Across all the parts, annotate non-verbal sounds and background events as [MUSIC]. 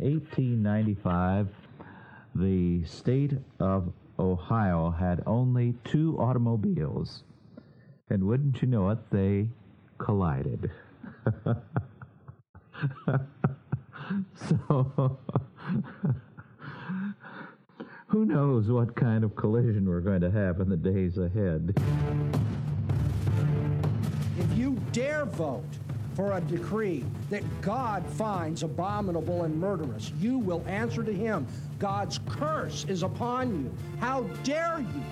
1895, the state of Ohio had only two automobiles. And wouldn't you know it, they collided. [LAUGHS] so, [LAUGHS] who knows what kind of collision we're going to have in the days ahead. If you dare vote for a decree that God finds abominable and murderous, you will answer to him. God's curse is upon you. How dare you?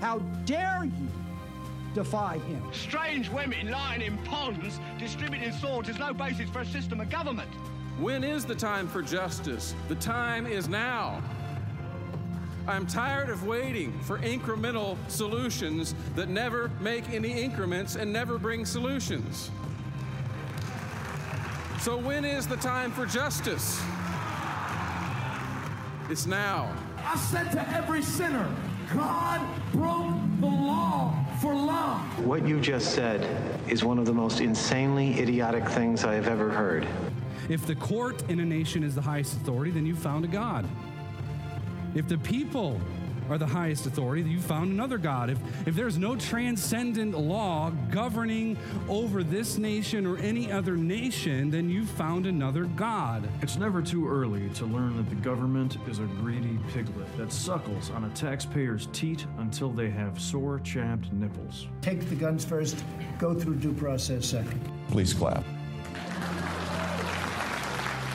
How dare you defy him? Strange women lying in ponds distributing swords is no basis for a system of government. When is the time for justice? The time is now. I'm tired of waiting for incremental solutions that never make any increments and never bring solutions. So, when is the time for justice? It's now. I said to every sinner, God broke the law for love. What you just said is one of the most insanely idiotic things I have ever heard. If the court in a nation is the highest authority, then you've found a God. If the people are the highest authority, you've found another God. If, if there's no transcendent law governing over this nation or any other nation, then you've found another God. It's never too early to learn that the government is a greedy piglet that suckles on a taxpayer's teat until they have sore, chapped nipples. Take the guns first, go through due process second. Please clap.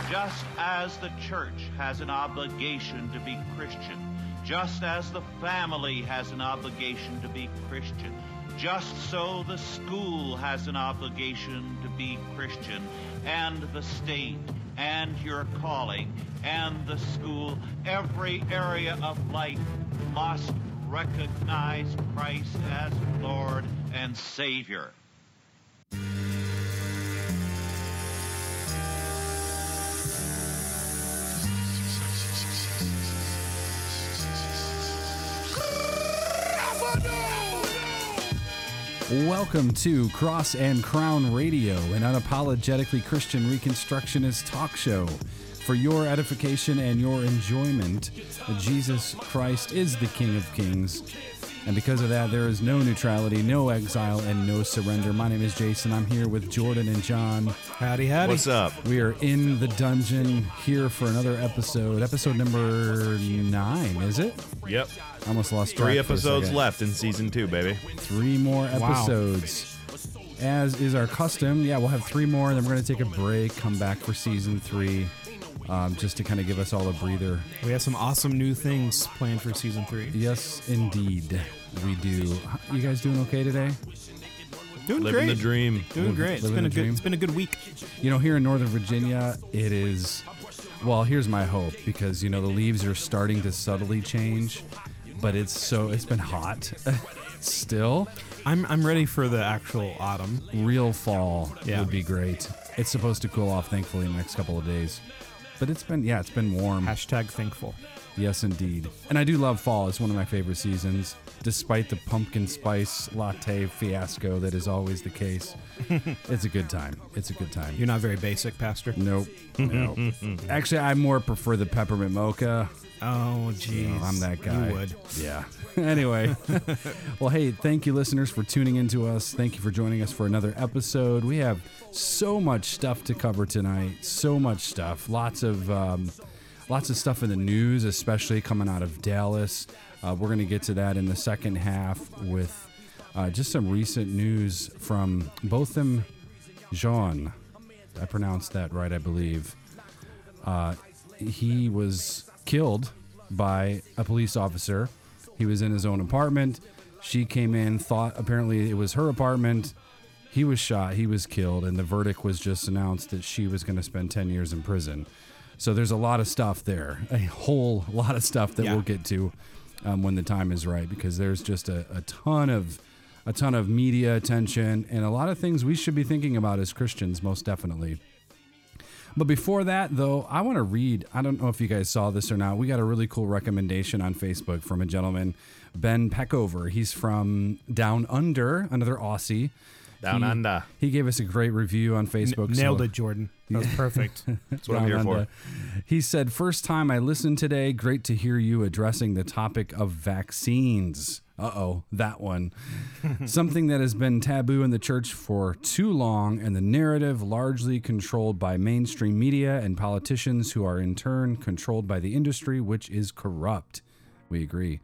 Just as the church has an obligation to be Christian, just as the family has an obligation to be Christian, just so the school has an obligation to be Christian, and the state, and your calling, and the school, every area of life must recognize Christ as Lord and Savior. Welcome to Cross and Crown Radio, an unapologetically Christian Reconstructionist talk show. For your edification and your enjoyment, Jesus Christ is the King of Kings. And because of that, there is no neutrality, no exile, and no surrender. My name is Jason. I'm here with Jordan and John. Howdy, howdy. What's up? We are in the dungeon here for another episode. Episode number nine, is it? Yep. Almost lost track. Three for a episodes left in season two, baby. Three more episodes. As is our custom, yeah, we'll have three more, then we're going to take a break, come back for season three, um, just to kind of give us all a breather. We have some awesome new things planned for season three. Yes, indeed, we do. You guys doing okay today? Doing Living great. the dream. Doing great. It's Living been a the good. dream. It's been a good week. You know, here in Northern Virginia, it is. Well, here's my hope because you know the leaves are starting to subtly change, but it's so it's been hot [LAUGHS] still. I'm I'm ready for the actual autumn. Real fall Yeah. would be great. It's supposed to cool off, thankfully, in the next couple of days. But it's been yeah, it's been warm. Hashtag thankful. Yes, indeed. And I do love fall. It's one of my favorite seasons, despite the pumpkin spice latte fiasco that is always the case. [LAUGHS] it's a good time. It's a good time. You're not very basic, Pastor. Nope. Nope. [LAUGHS] Actually, I more prefer the peppermint mocha. Oh, jeez. I'm that guy. You would. Yeah. [LAUGHS] anyway, well, hey, thank you, listeners, for tuning in to us. Thank you for joining us for another episode. We have so much stuff to cover tonight. So much stuff. Lots of. Um, Lots of stuff in the news, especially coming out of Dallas. Uh, we're going to get to that in the second half with uh, just some recent news from Botham Jean. I pronounced that right, I believe. Uh, he was killed by a police officer. He was in his own apartment. She came in, thought apparently it was her apartment. He was shot, he was killed, and the verdict was just announced that she was going to spend 10 years in prison. So there's a lot of stuff there, a whole lot of stuff that Yeah. we'll get to um, when the time is right, because there's just a, a ton of a ton of media attention and a lot of things we should be thinking about as Christians, most definitely. But before that, though, I want to read. I don't know if you guys saw this or not. We got a really cool recommendation on Facebook from a gentleman, Ben Peckover. He's from Down Under, another Aussie. Down he, under. He gave us a great review on Facebook. N- nailed so- it, Jordan. That was perfect. [LAUGHS] That's what I'm Down here for. He said, First time I listened today. Great to hear you addressing the topic of vaccines. Uh oh, that one. [LAUGHS] Something that has been taboo in the church for too long, and the narrative largely controlled by mainstream media and politicians who are in turn controlled by the industry, which is corrupt. We agree.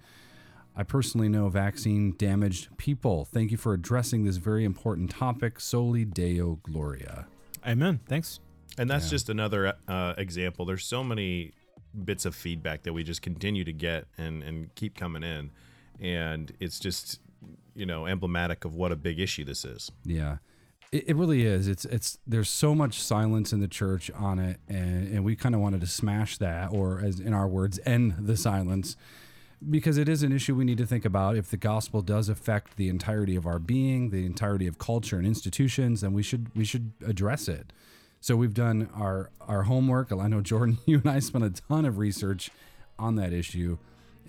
I personally know vaccine damaged people. Thank you for addressing this very important topic. Soli Deo Gloria. Amen. Thanks. And that's just another uh, example. There's so many bits of feedback that we just continue to get and, and keep coming in. And it's just, you know, emblematic of what a big issue this is. Yeah. It, it really is. It's it's there's so much silence in the church on it and, and we kind of wanted to smash that or as in our words end the silence because it is an issue we need to think about if the gospel does affect the entirety of our being, the entirety of culture and institutions, then we should we should address it. So we've done our our homework. I know Jordan, [LAUGHS] you and I spent a ton of research on that issue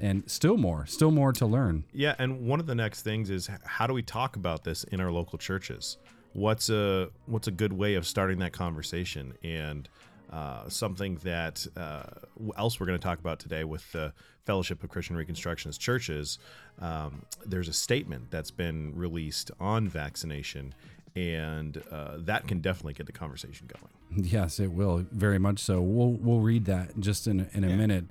and still more, still more to learn. Yeah, and one of the next things is how do we talk about this in our local churches? What's a what's a good way of starting that conversation? And uh, something that uh, else we're going to talk about today with the Fellowship of Christian Reconstructionist Churches. Um, there's a statement that's been released on vaccination, and uh, that can definitely get the conversation going. [LAUGHS] Yes, it will very much so. We'll we'll read that just in a, in a minute.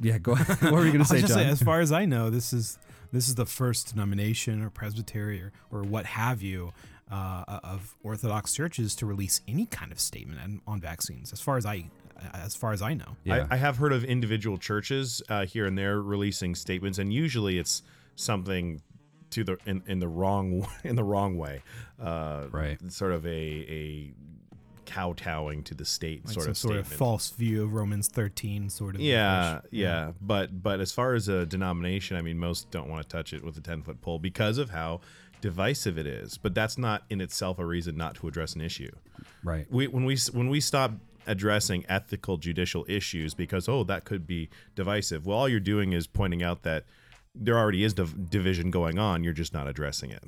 Yeah, go. [LAUGHS] Ahead. what were you going to say, John? saying, as far as I [LAUGHS] know, this is this is the first denomination or presbytery or, or what have you uh, of Orthodox churches to release any kind of statement on, on vaccines. As far as I as far as I know, I, I have heard of individual churches uh, here and there releasing statements, and usually it's something to the in, in the wrong [LAUGHS] in the wrong way, uh, right? Sort of a a kowtowing to the state like sort some of sort statement. of false view of Romans thirteen, sort of. Yeah, ish. yeah, but but as far as a denomination, I mean, most don't want to touch it with a ten foot pole because of how divisive it is. But that's not in itself a reason not to address an issue. Right. We when we when we stop addressing ethical judicial issues because oh that could be divisive. Well, all you're doing is pointing out that there already is div- division going on. You're just not addressing it.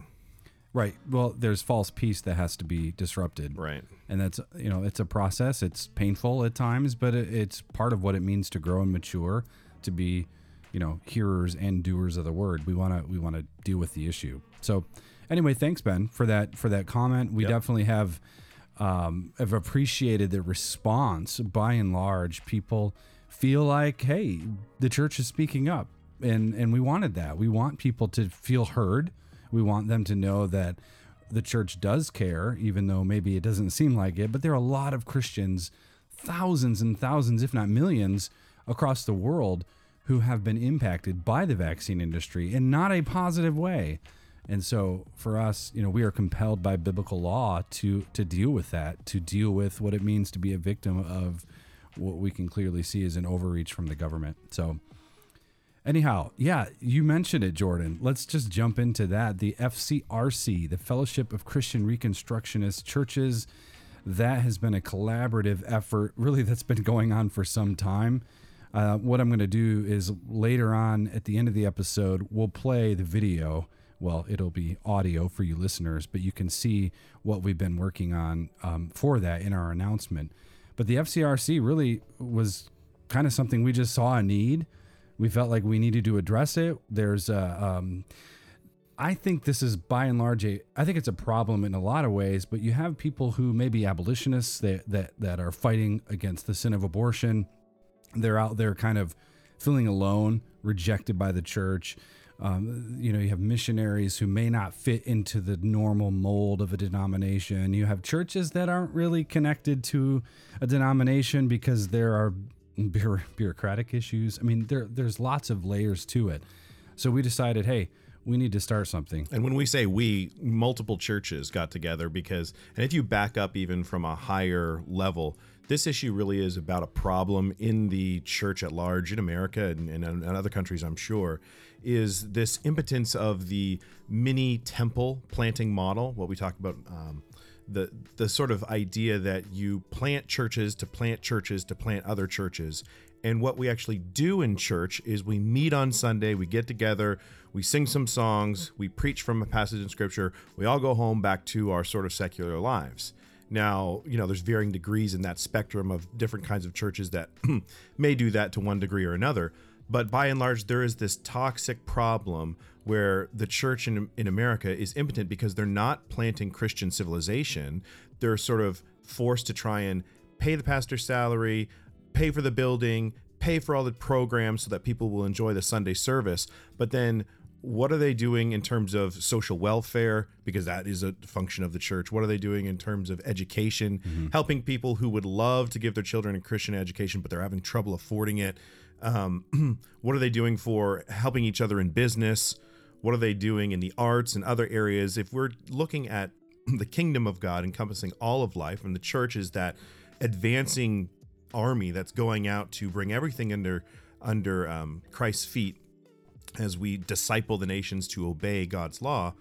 Right. Well, there's false peace that has to be disrupted. Right. And that's you know it's a process. It's painful at times, but it's part of what it means to grow and mature, to be, you know, hearers and doers of the word. We want to we want to deal with the issue. So, anyway, thanks Ben for that for that comment. We Yep. definitely have um, have appreciated the response. By and large, people feel like, hey, the church is speaking up, and and we wanted that. We want people to feel heard. We want them to know that the church does care, even though maybe it doesn't seem like it. But there are a lot of Christians, thousands and thousands, if not millions, across the world who have been impacted by the vaccine industry in not a positive way. And so for us, you know, we are compelled by biblical law to to deal with that, to deal with what it means to be a victim of what we can clearly see as an overreach from the government. So Anyhow, yeah, you mentioned it, Jordan. Let's just jump into that. The FCRC, the Fellowship of Christian Reconstructionist Churches, that has been a collaborative effort, really, that's been going on for some time. Uh, what I'm going to do is later on at the end of the episode, we'll play the video. Well, it'll be audio for you listeners, but you can see what we've been working on um, for that in our announcement. But the FCRC really was kind of something we just saw a need we felt like we needed to address it. There's a, um, I think this is by and large a, I think it's a problem in a lot of ways, but you have people who may be abolitionists that, that, that are fighting against the sin of abortion. They're out there kind of feeling alone, rejected by the church. Um, you know, you have missionaries who may not fit into the normal mold of a denomination. You have churches that aren't really connected to a denomination because there are bureaucratic issues. I mean, there there's lots of layers to it. So we decided, hey, we need to start something. And when we say we, multiple churches got together because, and if you back up even from a higher level, this issue really is about a problem in the church at large in America and, and in other countries, I'm sure, is this impotence of the mini temple planting model, what we talk about. Um, the the sort of idea that you plant churches to plant churches to plant other churches And what we actually do in church is we meet on Sunday, we get together, we sing some songs, we preach from a passage in scripture, we all go home back to our sort of secular lives. Now, you know, there's varying degrees in that spectrum of different kinds of churches that [CLEARS THROAT] may do that to one degree or another. But by and large, there is this toxic problem where the church in, in America is impotent because they're not planting Christian civilization. They're sort of forced to try and pay the pastor's salary, pay for the building, pay for all the programs so that people will enjoy the Sunday service. But then what are they doing in terms of social welfare? Because that is a function of the church. What are they doing in terms of education? Mm-hmm. helping people who would love to give their children a christian education but they're having trouble affording it. Um, [CLEARS THROAT] what are they doing for helping each other in business? What are they doing in the arts and other areas? If we're looking at [CLEARS THROAT] the kingdom of god encompassing all of life and the church is that advancing army that's going out to bring everything under under um, christ's feet as we disciple the nations to obey God's law,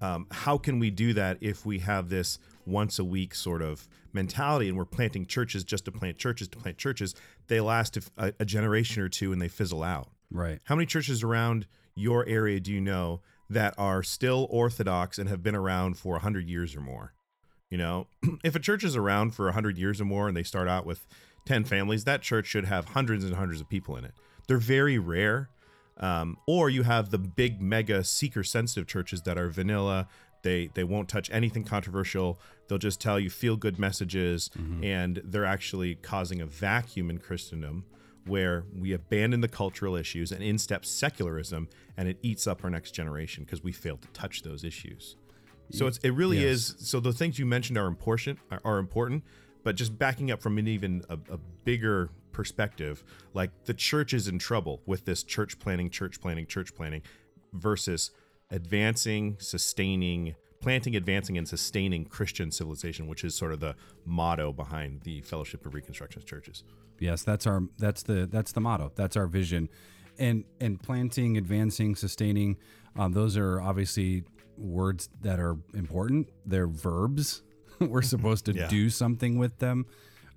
um, how can we do that if we have this once a week sort of mentality and we're planting churches just to plant churches to plant churches? They last a, a generation or two and they fizzle out. Right. How many churches around your area do you know that are still orthodox and have been around for 100 years or more? You know, [CLEARS THROAT] if a church is around for 100 years or more and they start out with 10 families, that church should have hundreds and hundreds of people in it. They're very rare. Um, or you have the big mega seeker sensitive churches that are vanilla. They they won't touch anything controversial. They'll just tell you feel good messages, and they're actually causing a vacuum in Christendom where we abandon the cultural issues and in steps secularism, and it eats up our next generation because we failed to touch those issues. So it's it really Yes. is. So the things you mentioned are important are important, but just backing up from an even a, a bigger perspective, like the church is in trouble with this church planting, church planting, church planning, versus advancing, sustaining, planting, advancing, and sustaining Christian civilization, which is sort of the motto behind the Fellowship of Reconstructionist Churches. Yes, that's our that's the that's the motto. That's our vision, and and planting, advancing, sustaining. Um, those are obviously words that are important. They're verbs. [LAUGHS] We're supposed to Yeah. do something with them.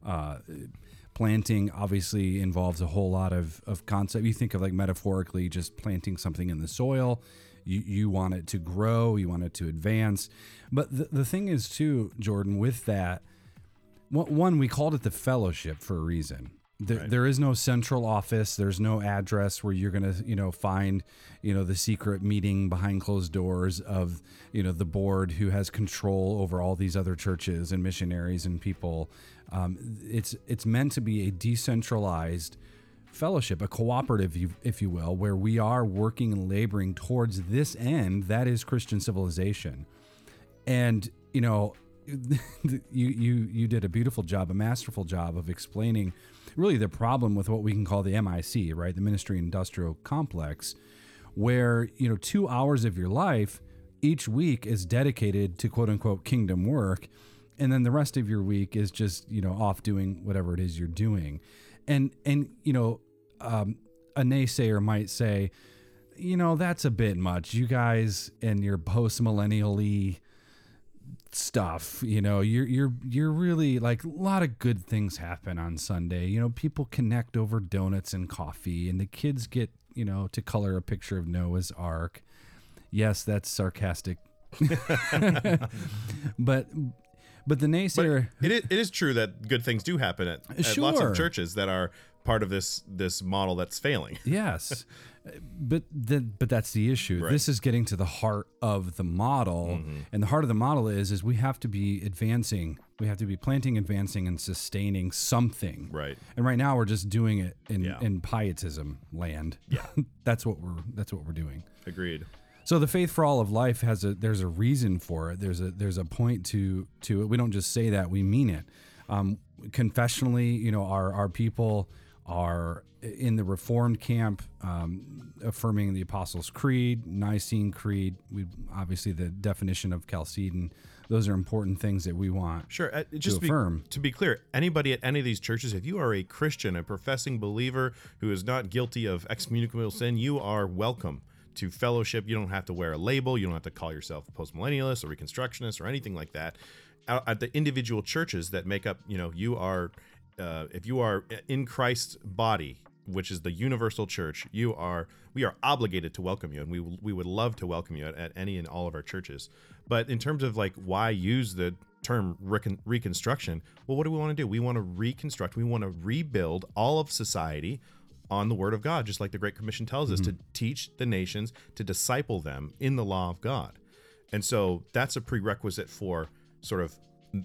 Uh, planting obviously involves a whole lot of of concept. You think of like metaphorically, just planting something in the soil. You you want it to grow. You want it to advance. But the the thing is too, Jordan, with that one, one, we called it the fellowship for a reason. There, there is no central office. There's no address where you're gonna, you know, find, you know, the secret meeting behind closed doors of, you know, the board who has control over all these other churches and missionaries and people. Um, it's it's meant to be a decentralized fellowship, a cooperative, if you will, where we are working and laboring towards this end that is Christian civilization and you know [LAUGHS] you you you did a beautiful job a masterful job of explaining really the problem with what we can call the MIC right? The ministry industrial complex where you know 2 hours of your life each week is dedicated to quote unquote kingdom work and then the rest of your week is just you know off doing whatever it is you're doing. And and you know um, a naysayer might say you know that's a bit much. You guys and your post millennially stuff you know you're you're you're really like a lot of good things happen on sunday. You know people connect over donuts and coffee and the kids get you know to color a picture of noah's ark. Yes that's sarcastic. [LAUGHS] But but the naysayer It is, it is true that good things do happen at, at lots of churches that are part of this this model that's failing. [LAUGHS] Yes, but the, but that's the issue. Right. This is getting to the heart of the model, and the heart of the model is is we have to be advancing. We have to be planting, advancing, and sustaining something. Right. And right now we're just doing it in Yeah. in pietism land. Yeah. [LAUGHS] that's what we're that's what we're doing. Agreed. So the faith for all of life has a there's a reason for it. There's a there's a point to to it. We don't just say that; we mean it. Um, confessionally, you know, our our people are in the Reformed camp, um, affirming the Apostles' Creed, Nicene Creed. We obviously the definition of Chalcedon. Those are important things that we want. Sure. uh, Just to be, affirm. to be clear, anybody at any of these churches, if you are a Christian, a professing believer who is not guilty of excommunicable sin, you are welcome to fellowship. You don't have to wear a label. You don't have to call yourself a postmillennialist or reconstructionist or anything like that. At the individual churches that make up, you know, you are uh, if you are in Christ's body, which is the universal church, you are we are obligated to welcome you, and we we would love to welcome you at, at any and all of our churches. But in terms of like why use the term recon- reconstruction, well, what do we want to do? We want to reconstruct. We want to rebuild all of society on the word of God, just like the Great Commission tells us to teach the nations, to disciple them in the law of God. And so that's a prerequisite for sort of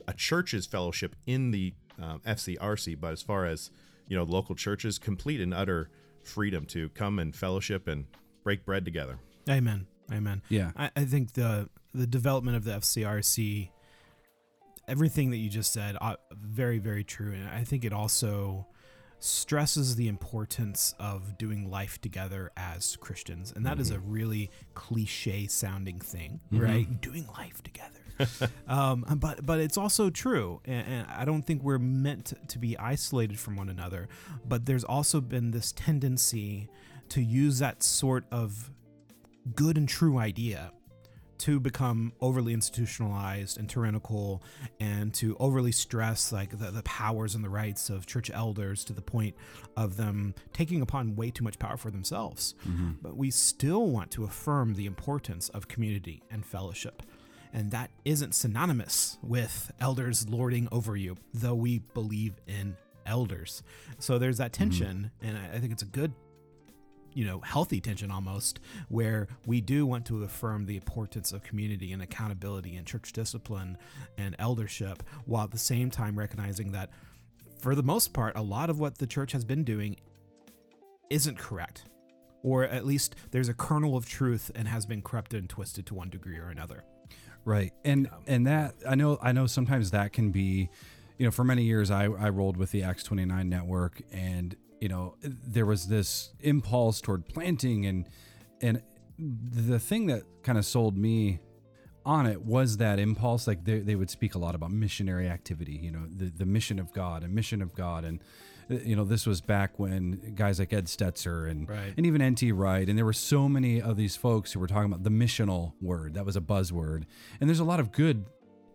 a church's fellowship in the um, FCRC. But as far as you know, local churches, complete and utter freedom to come and fellowship and break bread together. Amen. Amen. Yeah. I, I think the the development of the FCRC, everything that you just said, uh, very very true, and I think it also stresses the importance of doing life together as Christians, and that is a really cliche sounding thing, Mhm. right? Doing life together. [LAUGHS] um, but but it's also true, and, and I don't think we're meant to, be isolated from one another. But there's also been this tendency to use that sort of good and true idea to become overly institutionalized and tyrannical and to overly stress like the, the powers and the rights of church elders to the point of them taking upon way too much power for themselves Mhm. but we still want to affirm the importance of community and fellowship and that isn't synonymous with elders lording over you though we believe in elders so there's that hmm. tension and I, I think it's a good you know, healthy tension almost, where we do want to affirm the importance of community and accountability and church discipline and eldership, while at the same time recognizing that, for the most part, a lot of what the church has been doing isn't correct. Or at least there's a kernel of truth and has been corrupted and twisted to one degree or another. Right. And and that I know I know sometimes that can be you know, for many years I, I rolled with the Acts 29 network and you know, there was this impulse toward planting and and the thing that kind of sold me on it was that impulse like they, they would speak a lot about missionary activity you know the, the mission of god and mission of god and you know this was back when guys like ed stetzer and Right. and even nt wright and there were so many of these folks who were talking about the missional word that was a buzzword and there's a lot of good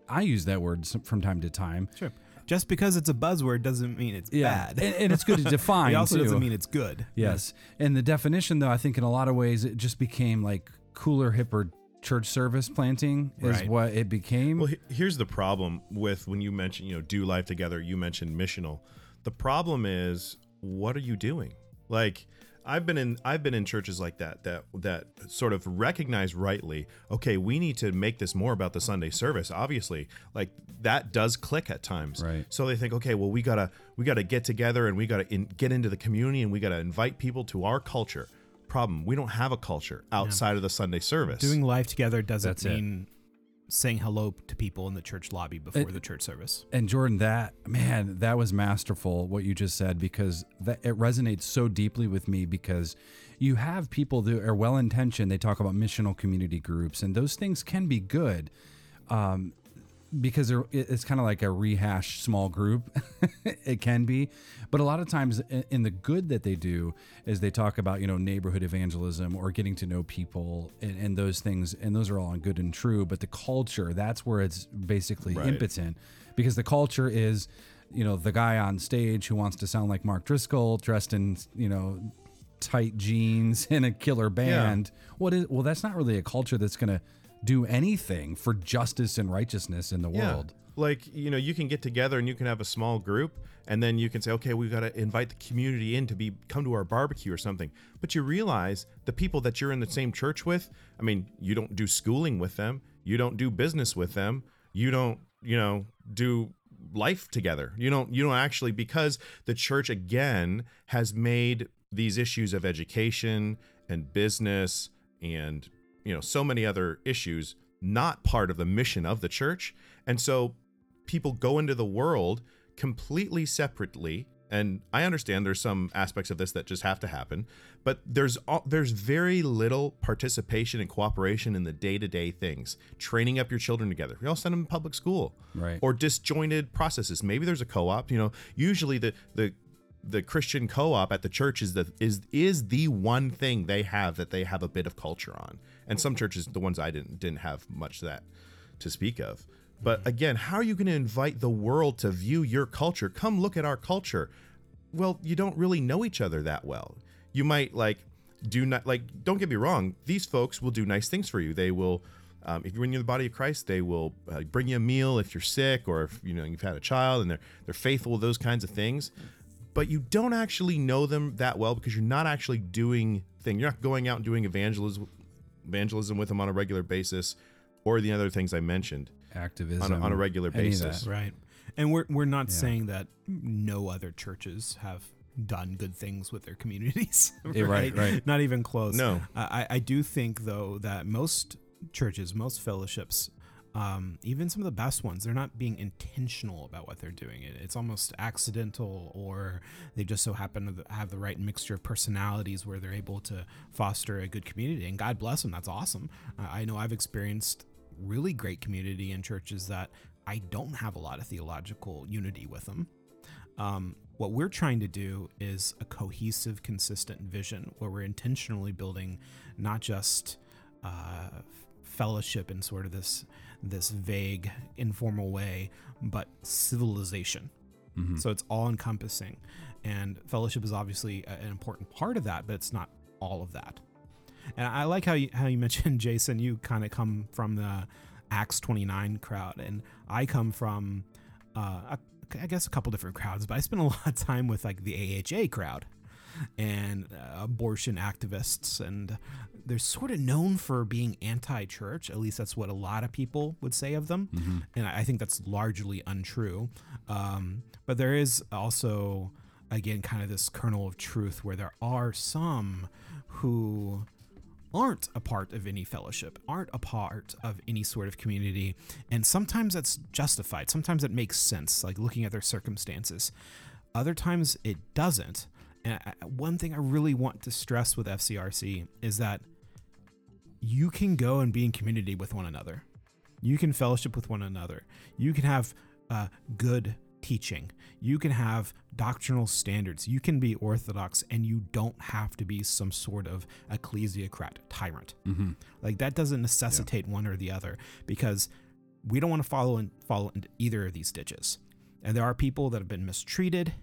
i use that word from time to time Sure. Just because it's a buzzword doesn't mean it's yeah, bad. and, and it's good to [LAUGHS] define. it also too. doesn't mean it's good. Yes, and the definition, though, I think in a lot of ways it just became like cooler, hipper church service planting is Right. what it became. Well, here's the problem with when you mention, you know, do life together, you mentioned missional. The problem is, what are you doing? Like, I've been in I've been in churches like that that that sort of recognize rightly, okay, we need to make this more about the Sunday service. Obviously, like that does click at times. Right. So they think, okay, well, we gotta we gotta get together and we gotta in, get into the community and we gotta invite people to our culture. Problem, we don't have a culture outside of the Sunday service. Doing life together doesn't That's it. Saying hello to people in the church lobby before It- the church service. And Jordan, that man, that was masterful what you just said because that it resonates so deeply with me because you have people that are well intentioned. They talk about missional community groups, and those things can be good. Um, because it's kind of like a rehashed small group. [LAUGHS] it can be, but a lot of times in the good that they do is they talk about you know neighborhood evangelism or getting to know people and, and those things, and those are all good and true. But the culture, that's where it's basically Right. impotent, because the culture is you know the guy on stage who wants to sound like Mark Driscoll dressed in you know tight jeans [LAUGHS] in a killer band. What is well? That's not really a culture that's going to do anything for justice and righteousness in the world. Like, you know, you can get together and you can have a small group and then you can say, okay, we've got to invite the community in to be come to our barbecue or something. But you realize the people that you're in the same church with, I mean, you don't do schooling with them, you don't do business with them, you don't, you know, do life together. You don't you don't actually because the church again has made these issues of education and business and you know so many other issues not part of the mission of the church. And so people go into the world completely separately. And i understand there's some aspects of this that just have to happen but there's all, there's very little participation and cooperation in the day-to-day things. Training up your children together. We all send them to public school Right. or disjointed processes. Maybe there's a co-op you know. Usually the the the Christian co-op at the church is the is is the one thing they have that they have a bit of culture on. And some churches, the ones I didn't didn't have much of that to speak of. But again, how are you going to invite the world to view your culture? Come look at our culture. Well, you don't really know each other that well. You might like do not like. Don't get me wrong. These folks will do nice things for you. They will, um, if you're in the body of Christ, they will uh, bring you a meal if you're sick or if you know you've had a child, and they're they're faithful. Those kinds of things. But you don't actually know them that well because you're not actually doing thing. You're not going out and doing evangelism evangelism with them on a regular basis, or the other things I mentioned activism on a, on a regular basis. Right. And we're we're not Yeah. saying that no other churches have done good things with their communities. [LAUGHS] Yeah, right, right. Not even close. No. I, I do think though that most churches, most fellowships, um, even some of the best ones, they're not being intentional about what they're doing. It, it's almost accidental, or they just so happen to have the right mixture of personalities where they're able to foster a good community. And God bless them. That's awesome. I know I've experienced really great community in churches that I don't have a lot of theological unity with them. Um, what we're trying to do is a cohesive, consistent vision where we're intentionally building not just uh, fellowship in sort of this this vague, informal way, but civilization. So it's all encompassing, and fellowship is obviously an important part of that, but it's not all of that. And I like how you how you [LAUGHS] mentioned Jason. You kind of come from the Acts twenty nine crowd, and I come from, uh, a, I guess a couple different crowds. But I spend a lot of time with like the AHA crowd and uh, abortion activists, and they're sort of known for being anti-church. At least that's what a lot of people would say of them, and I I think that's largely untrue. Um, but there is also, again, kind of this kernel of truth where there are some who aren't a part of any fellowship, aren't a part of any sort of community. And sometimes that's justified. Sometimes it makes sense, like looking at their circumstances. Other times it doesn't. And I- one thing I really want to stress with FCRC is that you can go and be in community with one another. You can fellowship with one another. You can have uh, good teaching. You can have doctrinal standards. You can be orthodox, and you don't have to be some sort of ecclesiocrat tyrant. Mm-hmm. Like that doesn't necessitate one or the other because we don't want to follow in, follow into either of these ditches. And there are people that have been mistreated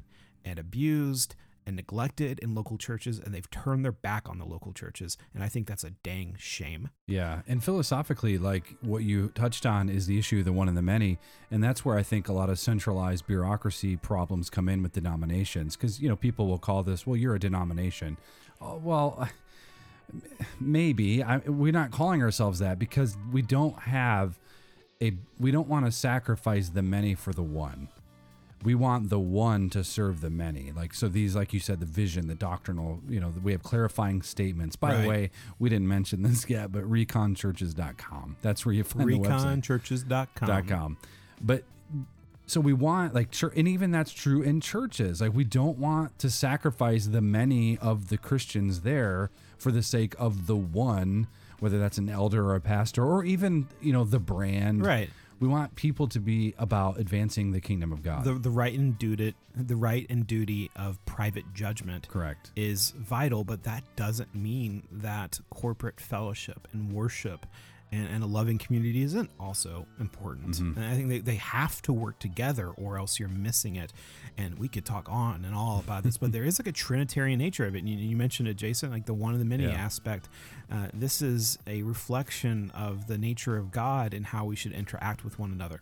and abused and neglected in local churches, and they've turned their back on the local churches. And I think that's a dang shame. Yeah, and philosophically, like what you touched on is the issue, the one and the many, and that's where I think a lot of centralized bureaucracy problems come in with denominations. Because you know, people will call this, "Well, you're a denomination." Oh, well, maybe I, we're not calling ourselves that because we don't have a. We don't want to sacrifice the many for the one. We want the one to serve the many. Like so, these, like you said, the vision, the doctrinal. You know, we have clarifying statements. By the way, we didn't mention this [LAUGHS] yet, but reconchurches.com. That's where you find. Reconchurches.com. Dot com. But so we want like chur- and even that's true in churches. Like we don't want to sacrifice the many of the Christians there for the sake of the one, whether that's an elder or a pastor or even, you know, the brand. Right. We want people to be about advancing the kingdom of God. The, the right and duty, the right and duty of private judgment, correct, is vital. But that doesn't mean that corporate fellowship and worship and, and a loving community isn't also important. Mhm. And I think they, they have to work together, or else you're missing it. And we could talk on and all about this, but [LAUGHS] there is like a Trinitarian nature of it. And you, you mentioned it, Jason, like the one of the many Yeah. aspect. Uh, this is a reflection of the nature of God and how we should interact with one another.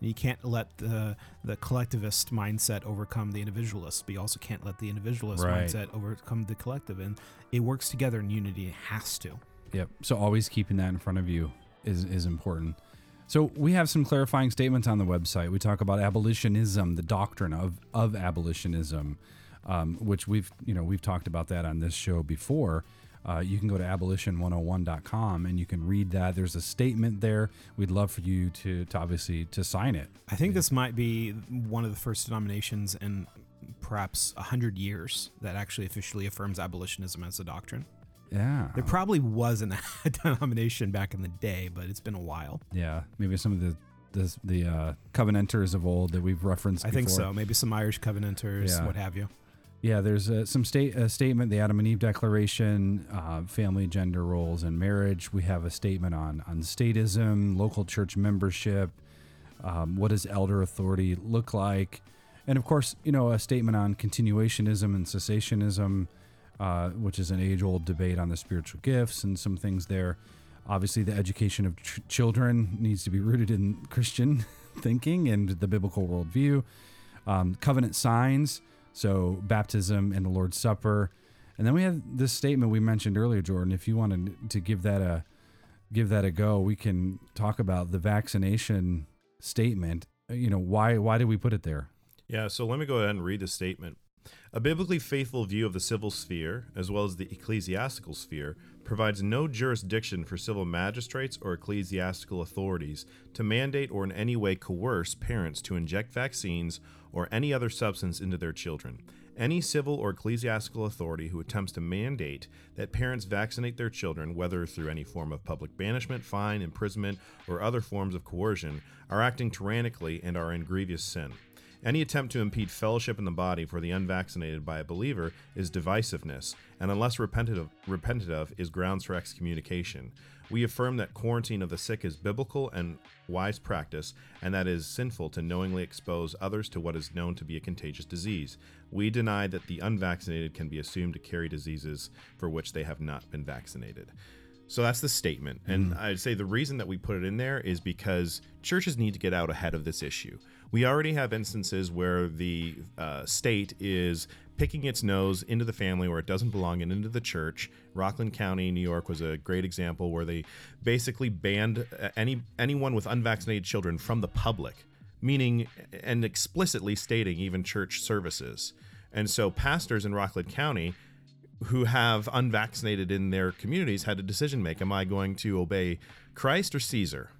And you can't let the the collectivist mindset overcome the individualist, but you also can't let the individualist Right. mindset overcome the collective. And it works together in unity. It has to. Yep. So always keeping that in front of you is is important. So we have some clarifying statements on the website. We talk about abolitionism, the doctrine of of abolitionism, um, which we've you know we've talked about that on this show before. Uh, you can go to abolition101.com and you can read that. There's a statement there. We'd love for you to, to obviously to sign it. I think this might be one of the first denominations in perhaps a hundred years that actually officially affirms abolitionism as a doctrine. Yeah. There probably wasn't a [LAUGHS] denomination back in the day, but it's been a while. Yeah, maybe some of the the, the uh, covenanters of old that we've referenced. I think so. Maybe some Irish Covenanters, Yeah. what have you. Yeah, there's uh, some state a statement, the Adam and Eve Declaration, uh, family, gender roles, and marriage. We have a statement on on statism, local church membership, Um, what does elder authority look like? And of course, you know, a statement on continuationism and cessationism, uh, which is an age old debate on the spiritual gifts and some things there. Obviously, the education of ch- children needs to be rooted in Christian [LAUGHS] thinking and the biblical worldview. Um, covenant signs, so baptism and the Lord's Supper. And then we have this statement we mentioned earlier, Jordan. If you wanted to give that a give that a go, we can talk about the vaccination statement. You know, why why did we put it there? Yeah, so let me go ahead and read the statement. A biblically faithful view of the civil sphere, as well as the ecclesiastical sphere, provides no jurisdiction for civil magistrates or ecclesiastical authorities to mandate or in any way coerce parents to inject vaccines or any other substance into their children. Any civil or ecclesiastical authority who attempts to mandate that parents vaccinate their children, whether through any form of public banishment, fine, imprisonment, or other forms of coercion, are acting tyrannically and are in grievous sin. Any attempt to impede fellowship in the body for the unvaccinated by a believer is divisiveness, and unless repented of, repented of, is grounds for excommunication. We affirm that quarantine of the sick is biblical and wise practice, and that it is sinful to knowingly expose others to what is known to be a contagious disease. We deny that the unvaccinated can be assumed to carry diseases for which they have not been vaccinated. So that's the statement. And mm. I'd say the reason that we put it in there is because churches need to get out ahead of this issue. We already have instances where the uh, state is picking its nose into the family where it doesn't belong and into the church. Rockland County, New York was a great example where they basically banned uh, any anyone with unvaccinated children from the public, meaning and explicitly stating even church services. And so pastors in Rockland County who have unvaccinated in their communities had a decision make am i going to obey christ or caesar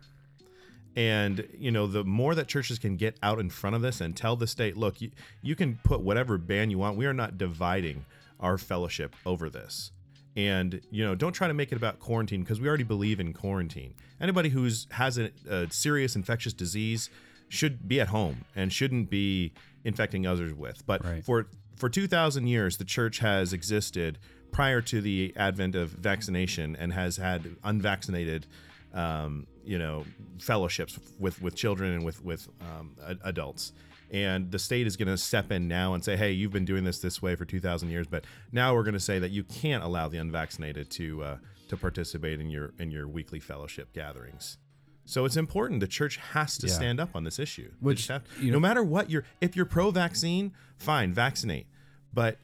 and you know the more that churches can get out in front of this and tell the state look you, you can put whatever ban you want. We are not dividing our fellowship over this. And you know don't try to make it about quarantine because we already believe in quarantine. Anybody who's has a, a serious infectious disease should be at home and shouldn't be infecting others with. But for for 2000 years the church has existed prior to the advent of vaccination and has had unvaccinated um, you know fellowships with with children and with with um, adults. And the state is going to step in now and say hey you've been doing this this way for 2000 years but now we're going to say that you can't allow the unvaccinated to uh, to participate in your in your weekly fellowship gatherings. So it's important the church has to Yeah. stand up on this issue. Which, have- you no matter what you're if you're pro-vaccine fine vaccinate. But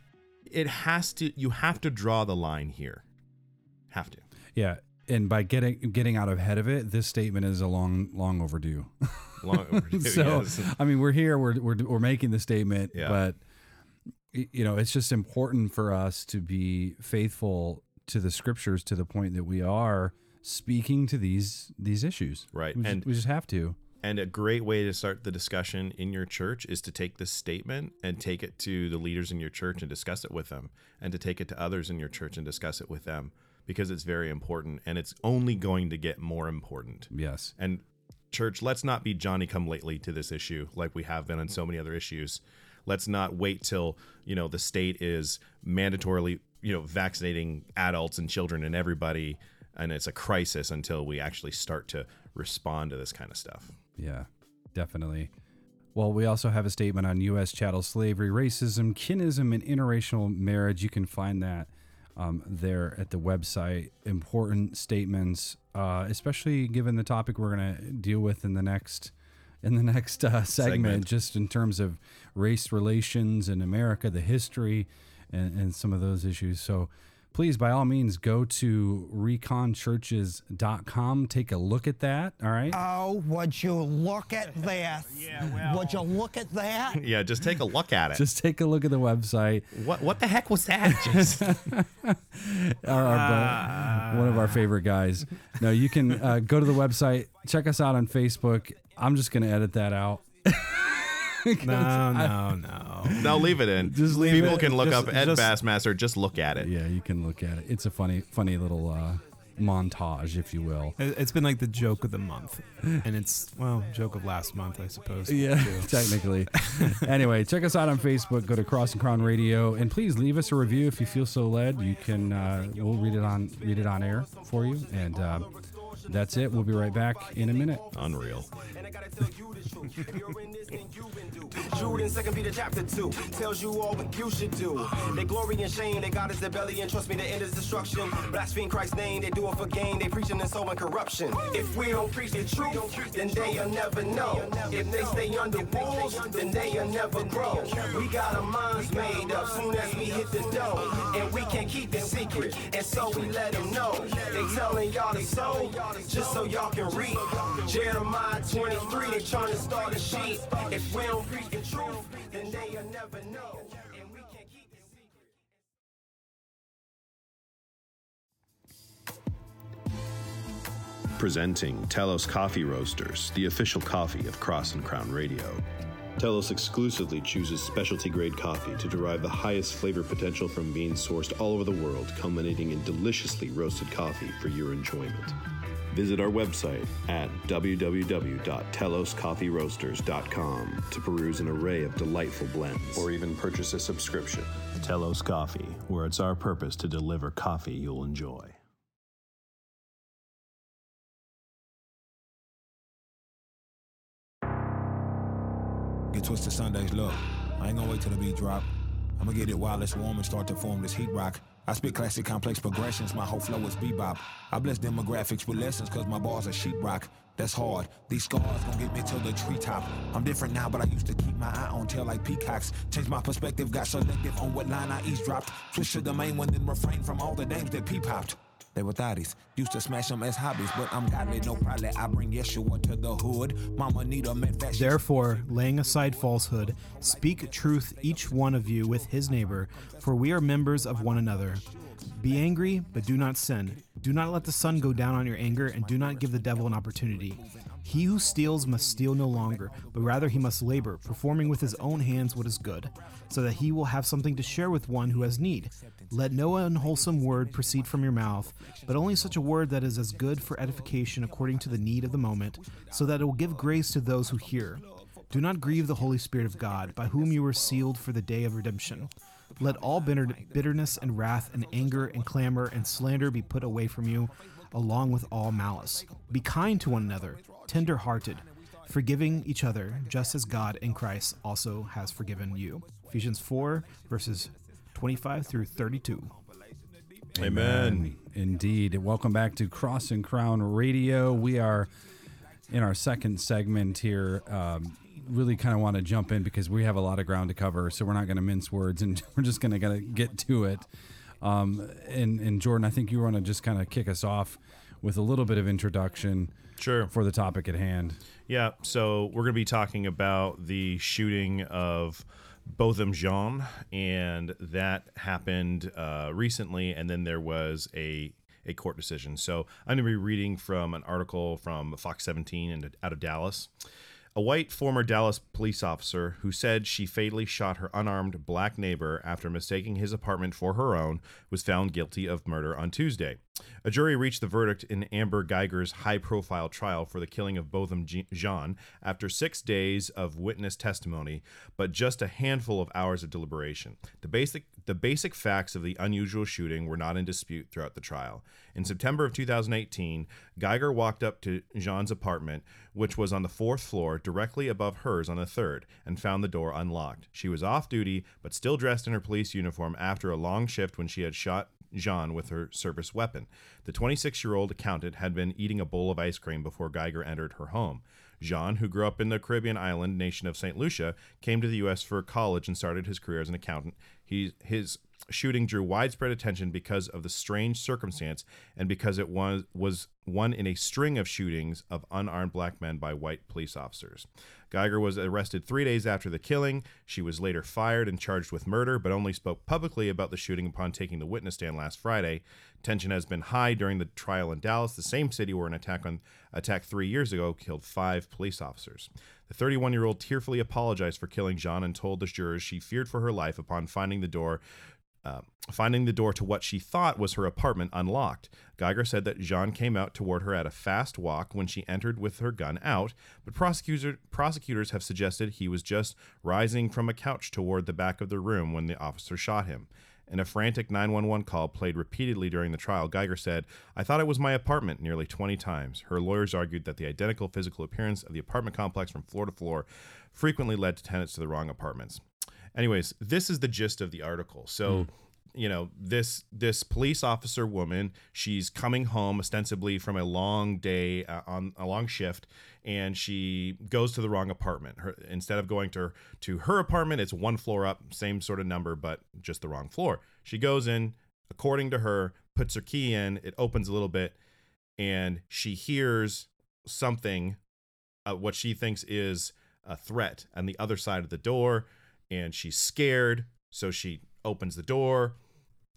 it has to you have to draw the line here. Have to. Yeah, and by getting getting out ahead of it, this statement is a long long overdue. Long overdue, [LAUGHS] so, yes. I mean, we're here, we're we're we're making the statement, Yeah. but you know, it's just important for us to be faithful to the scriptures to the point that we are speaking to these these issues. Right. We just, and we just have to. And a great way to start the discussion in your church is to take this statement and take it to the leaders in your church and discuss it with them, and to take it to others in your church and discuss it with them because it's very important and it's only going to get more important. Yes. And church, let's not be Johnny come lately to this issue like we have been on so many other issues. Let's not wait till, you know, the state is mandatorily, you know, vaccinating adults and children and everybody and it's a crisis until we actually start to respond to this kind of stuff. Yeah, definitely. Well, we also have a statement on U.S. chattel slavery, racism, kinism, and interracial marriage. You can find that um, there at the website. Important statements, uh, especially given the topic we're going to deal with in the next in the next uh, segment, Segment. just in terms of race relations in America, the history, and, and some of those issues. So please, by all means, go to reconchurches.com. Take a look at that. All right. Oh, would you look at [LAUGHS] this? yeah, Would you look at that? [LAUGHS] Yeah, just take a look at it. Just take a look at the website. What what the heck was that? Jason? [LAUGHS] Our- our bu- one of our favorite guys. No, you can uh, go to the website, check us out on Facebook. I'm just going to edit that out. [LAUGHS] No, no, no. no, leave it in. Just leave People it. can look Just- up Ed just- Bassmaster. Just look at it. Yeah, you can look at it. It's a funny, funny little uh, montage, if you will. It- It's been like the joke of the month, and it's well, joke of last month, I suppose. Yeah, too. [LAUGHS] technically. [LAUGHS] anyway, check us out on Facebook. Go to Cross and Crown Radio, and please leave us a review if you feel so led. You can. Uh, we'll read it on read it on air for you. And uh, That's it. We'll be right back in a minute. Unreal. Jude in Second Peter chapter 2 tells you all what you should do. They glory in shame, they God is their belly, and trust me, the end is destruction. Blaspheme Christ's name, they do it for gain, they preaching and sowing corruption. If we don't preach the truth, then they'll never know. If they stay under walls, then they'll never grow. We got our minds made up soon as we hit the dough, and we can't keep it secret, and so we let them know. They telling y'all to sow, just so y'all can read. Jeremiah 23, they trying to start a sheet. Truth, then they'll never know. And we can't keep it secret. Presenting Telos Coffee Roasters, the official coffee of Cross and Crown Radio. Telos exclusively chooses specialty grade coffee to derive the highest flavor potential from beans sourced all over the world, culminating in deliciously roasted coffee for your enjoyment. Visit our website at www.teloscoffeeroasters.com to peruse an array of delightful blends or even purchase a subscription. Telos Coffee, where it's our purpose to deliver coffee you'll enjoy. Get twisted Sundays, look. I ain't gonna wait till the beat drop. I'ma get it while it's warm and start to form this heat rock. I spit classic complex progressions, my whole flow is bebop. I bless demographics with lessons, cause my bars are sheetrock. That's hard. These scars gon' get me to the treetop. I'm different now, but I used to keep my eye on tail like peacocks. Changed my perspective, got selective on what line I eavesdropped. Switched to the main one, then refrain from all the names that peep hopped. They were thotties. Used to smash them as hobbies, but I'm godly, no probably. I bring Yeshua to the hood. Mama Therefore, laying aside falsehood, speak truth each one of you with his neighbor, for we are members of one another. Be angry, but do not sin. Do not let the sun go down on your anger, and do not give the devil an opportunity. He who steals must steal no longer, but rather he must labor, performing with his own hands what is good, so that he will have something to share with one who has need. Let no unwholesome word proceed from your mouth, but only such a word that is as good for edification according to the need of the moment, so that it will give grace to those who hear. Do not grieve the Holy Spirit of God, by whom you were sealed for the day of redemption. Let all bitterness and wrath and anger and clamor and slander be put away from you, along with all malice. Be kind to one another, tender hearted, forgiving each other, just as God in Christ also has forgiven you. Ephesians 4, verses 25 through 32. Amen. Indeed. Welcome back to Cross and Crown Radio. We are in our second segment here. Um, really kind of want to jump in because we have a lot of ground to cover, so we're not going to mince words and [LAUGHS] we're just going to get to it. Um, and, and Jordan, I think you want to just kind of kick us off with a little bit of introduction sure. for the topic at hand. Yeah, so we're going to be talking about the shooting of Botham Jean, and that happened uh, recently, and then there was a a court decision. So I'm going to be reading from an article from Fox 17 and out of Dallas. A white former Dallas police officer who said she fatally shot her unarmed black neighbor after mistaking his apartment for her own was found guilty of murder on Tuesday. A jury reached the verdict in Amber Guyger's high profile trial for the killing of Botham Jean after six days of witness testimony, but just a handful of hours of deliberation. The basic, the basic facts of the unusual shooting were not in dispute throughout the trial. In September of 2018, Guyger walked up to Jean's apartment, which was on the fourth floor, directly above hers on the third, and found the door unlocked. She was off duty, but still dressed in her police uniform after a long shift when she had shot Jean with her service weapon. The 26 year old accountant had been eating a bowl of ice cream before Guyger entered her home. Jean, who grew up in the Caribbean island nation of St. Lucia, came to the U.S. for college and started his career as an accountant. He, his shooting drew widespread attention because of the strange circumstance and because it was, was one in a string of shootings of unarmed black men by white police officers. Guyger was arrested three days after the killing. She was later fired and charged with murder, but only spoke publicly about the shooting upon taking the witness stand last Friday. Tension has been high during the trial in Dallas, the same city where an attack on attack three years ago killed five police officers. The 31 year old tearfully apologized for killing Jean and told the jurors she feared for her life upon finding the door uh, finding the door to what she thought was her apartment unlocked. Guyger said that Jean came out toward her at a fast walk when she entered with her gun out, but prosecutor, prosecutors have suggested he was just rising from a couch toward the back of the room when the officer shot him. In a frantic 911 call played repeatedly during the trial, Guyger said, I thought it was my apartment nearly 20 times. Her lawyers argued that the identical physical appearance of the apartment complex from floor to floor frequently led to tenants to the wrong apartments. Anyways, this is the gist of the article. So, hmm. You know, this this police officer woman, she's coming home ostensibly from a long day uh, on a long shift and she goes to the wrong apartment. Her, instead of going to to her apartment, it's one floor up, same sort of number but just the wrong floor. She goes in, according to her, puts her key in, it opens a little bit and she hears something uh, what she thinks is a threat on the other side of the door and she's scared so she opens the door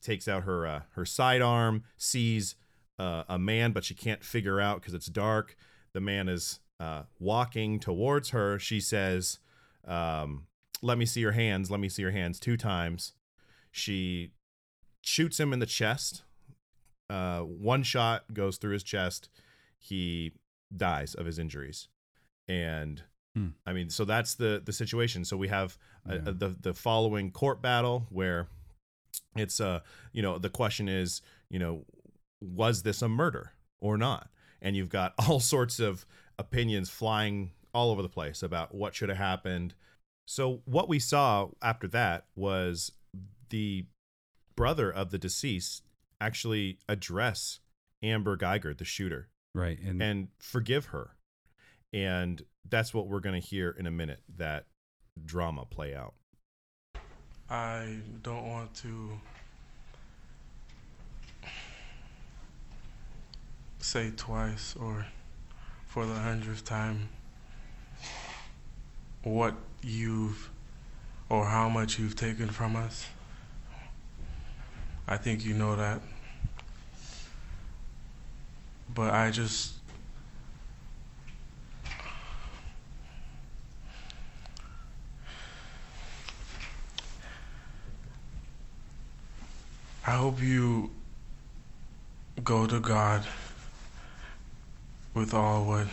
takes out her uh, her sidearm sees uh, a man but she can't figure out because it's dark. The man is uh, walking towards her. She says um, let me see your hands. Let me see your hands. Two times. She shoots him in the chest. Uh, one shot goes through his chest. He dies of his injuries. And Hmm. I mean, so that's the the situation. So we have uh, Yeah. the the following court battle where it's uh you know the question is you know was this a murder or not? And you've got [LAUGHS] all sorts of opinions flying all over the place about what should have happened. So what we saw after that was the brother of the deceased actually address Amber Guyger, the shooter, Right. And, and forgive her. And that's what we're going to hear in a minute that drama play out. I don't want to say twice or for the hundredth time what you've or how much you've taken from us. I think you know that. But I just I hope you go to God with all what,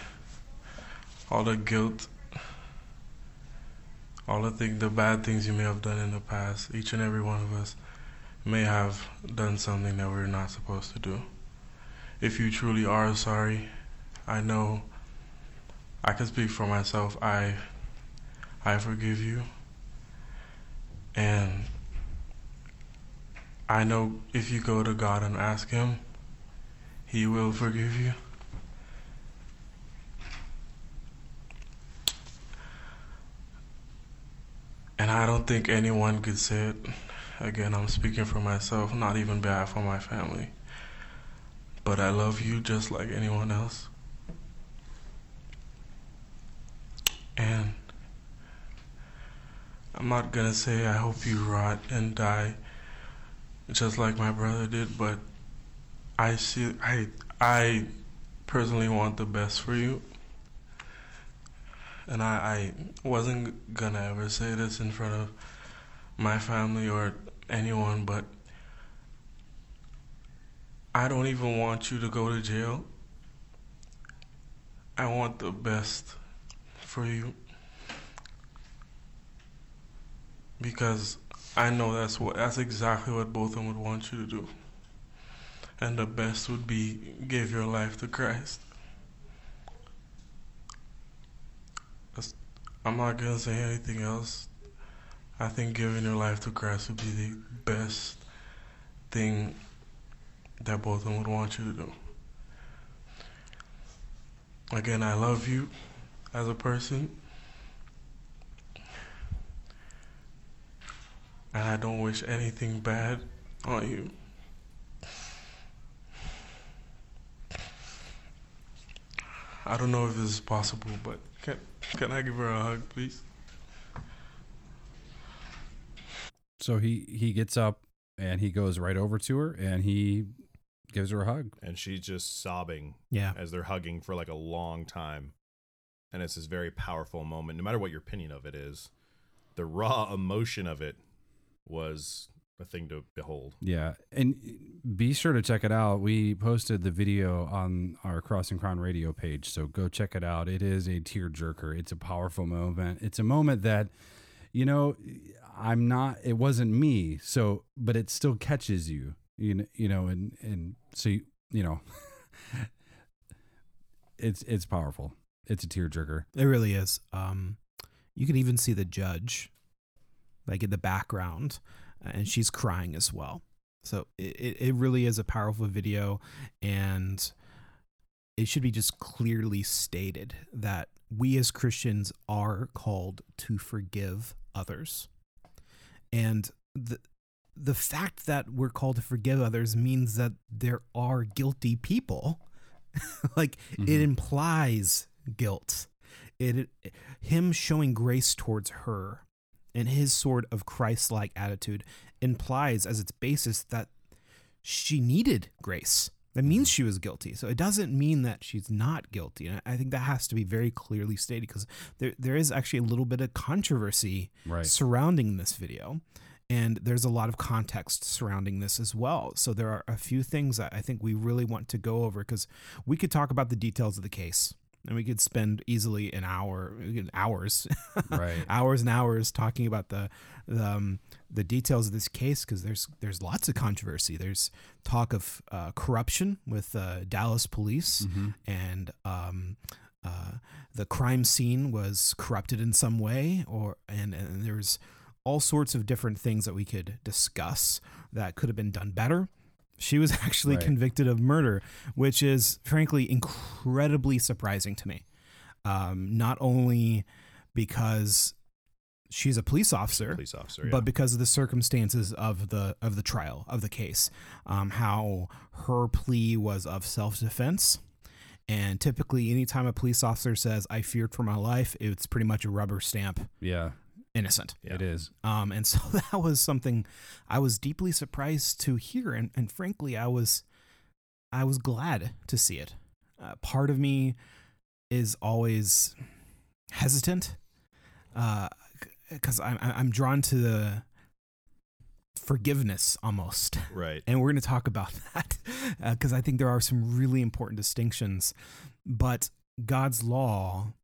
all the guilt, all the thing, the bad things you may have done in the past. Each and every one of us may have done something that we're not supposed to do. If you truly are sorry, I know I can speak for myself. I I forgive you. And I know if you go to God and ask Him, He will forgive you. And I don't think anyone could say it. Again, I'm speaking for myself, not even bad for my family. But I love you just like anyone else. And I'm not gonna say I hope you rot and die just like my brother did, but I see I I personally want the best for you. And I, I wasn't gonna ever say this in front of my family or anyone, but I don't even want you to go to jail. I want the best for you. Because I know that's what that's exactly what both of them would want you to do. And the best would be give your life to Christ. That's- I'm not gonna say anything else. I think giving your life to Christ would be the best thing that both of them would want you to do. Again, I love you as a person. And I don't wish anything bad on you. I don't know if this is possible, but can, can I give her a hug, please? So he he gets up and he goes right over to her and he gives her a hug. And she's just sobbing Yeah. as they're hugging for like a long time. And it's this very powerful moment, no matter what your opinion of it is. The raw emotion of it was a thing to behold. Yeah, and be sure to check it out. We posted the video on our Cross and Crown Radio page, so go check it out. It is a tearjerker. It's a powerful moment. It's a moment that you know, I'm not. It wasn't me. So, but it still catches you. You know, you know, and and so you, you know, [LAUGHS] it's it's powerful. It's a tearjerker. It really is. Um, you can even see the judge, like in the background, and she's crying as well. So it, it really is a powerful video, and it should be just clearly stated that we as Christians are called to forgive others. And the the fact that we're called to forgive others means that there are guilty people. [LAUGHS] like it Mhm. implies guilt. It, it him showing grace towards her and his sort of Christ-like attitude implies as its basis that she needed grace. That means mm-hmm. she was guilty. So it doesn't mean that she's not guilty. And I think that has to be very clearly stated because there there is actually a little bit of controversy Right. surrounding this video. And there's a lot of context surrounding this as well. So there are a few things that I think we really want to go over because we could talk about the details of the case and we could spend easily an hour, hours, [LAUGHS] Right. hours and hours talking about the the, um, the details of this case because there's there's lots of controversy. There's talk of uh, corruption with uh, Dallas police Mhm. and um, uh, the crime scene was corrupted in some way, or and, and there's all sorts of different things that we could discuss that could have been done better. She was [LAUGHS] actually Right. convicted of murder, which is frankly incredibly surprising to me. Um, not only because she's a police officer, Police officer, yeah. but because of the circumstances of the of the trial of the case, um, how her plea was of self defense. And typically, anytime a police officer says "I feared for my life," it's pretty much a rubber stamp Yeah, innocent. it is. Um, and [LAUGHS] so that was something I was deeply surprised to hear, and, and frankly, I was I was glad to see it. Uh, part of me is always hesitant because I'm I'm drawn to the forgiveness almost. Right. And we're going to talk about [LAUGHS] that because I think there are some really important distinctions. But God's law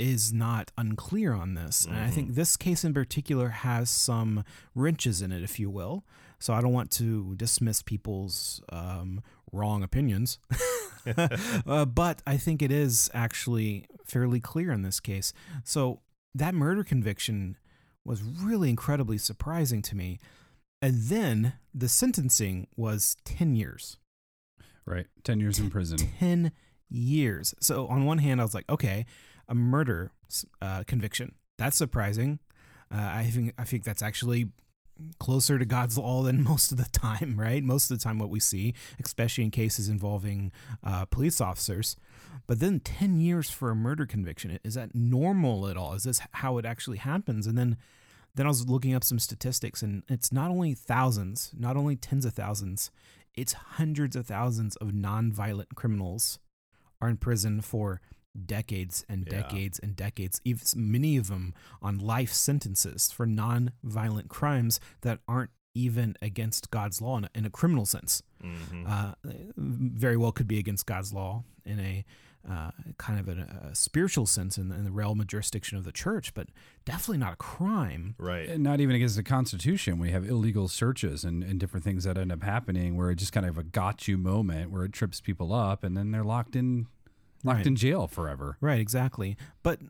is not unclear on this. And I think this case in particular has some wrenches in it, if you will. So I don't want to dismiss people's um, wrong opinions. [LAUGHS] [LAUGHS] uh, but I think it is actually fairly clear in this case. So that murder conviction was really incredibly surprising to me. And then the sentencing was 10 years. Right. 10 years in prison. 10 years. So on one hand, I was like, okay, a murder uh, conviction. That's surprising. Uh, I think I think that's actually closer to God's law than [LAUGHS] most of the time, right? Most of the time, what we see, especially in cases involving uh, police officers. But then 10 years for a murder conviction. Is that normal at all? Is this how it actually happens? And then then I was looking up some statistics, and it's not only thousands, not only tens of thousands, it's hundreds of thousands of nonviolent criminals are in prison for decades and Yeah. decades and decades. Even many of them on life sentences for non-violent crimes that aren't even against God's law in a, in a criminal sense. Mhm. Uh, very well could be against God's law in a uh, kind of a, a spiritual sense in, in the realm of jurisdiction of the church, but definitely not a crime. Right. And not even against the Constitution. We have illegal searches and, and different things that end up happening where it just kind of a got you moment where it trips people up and then they're locked in locked Right. in jail forever. Right, exactly. But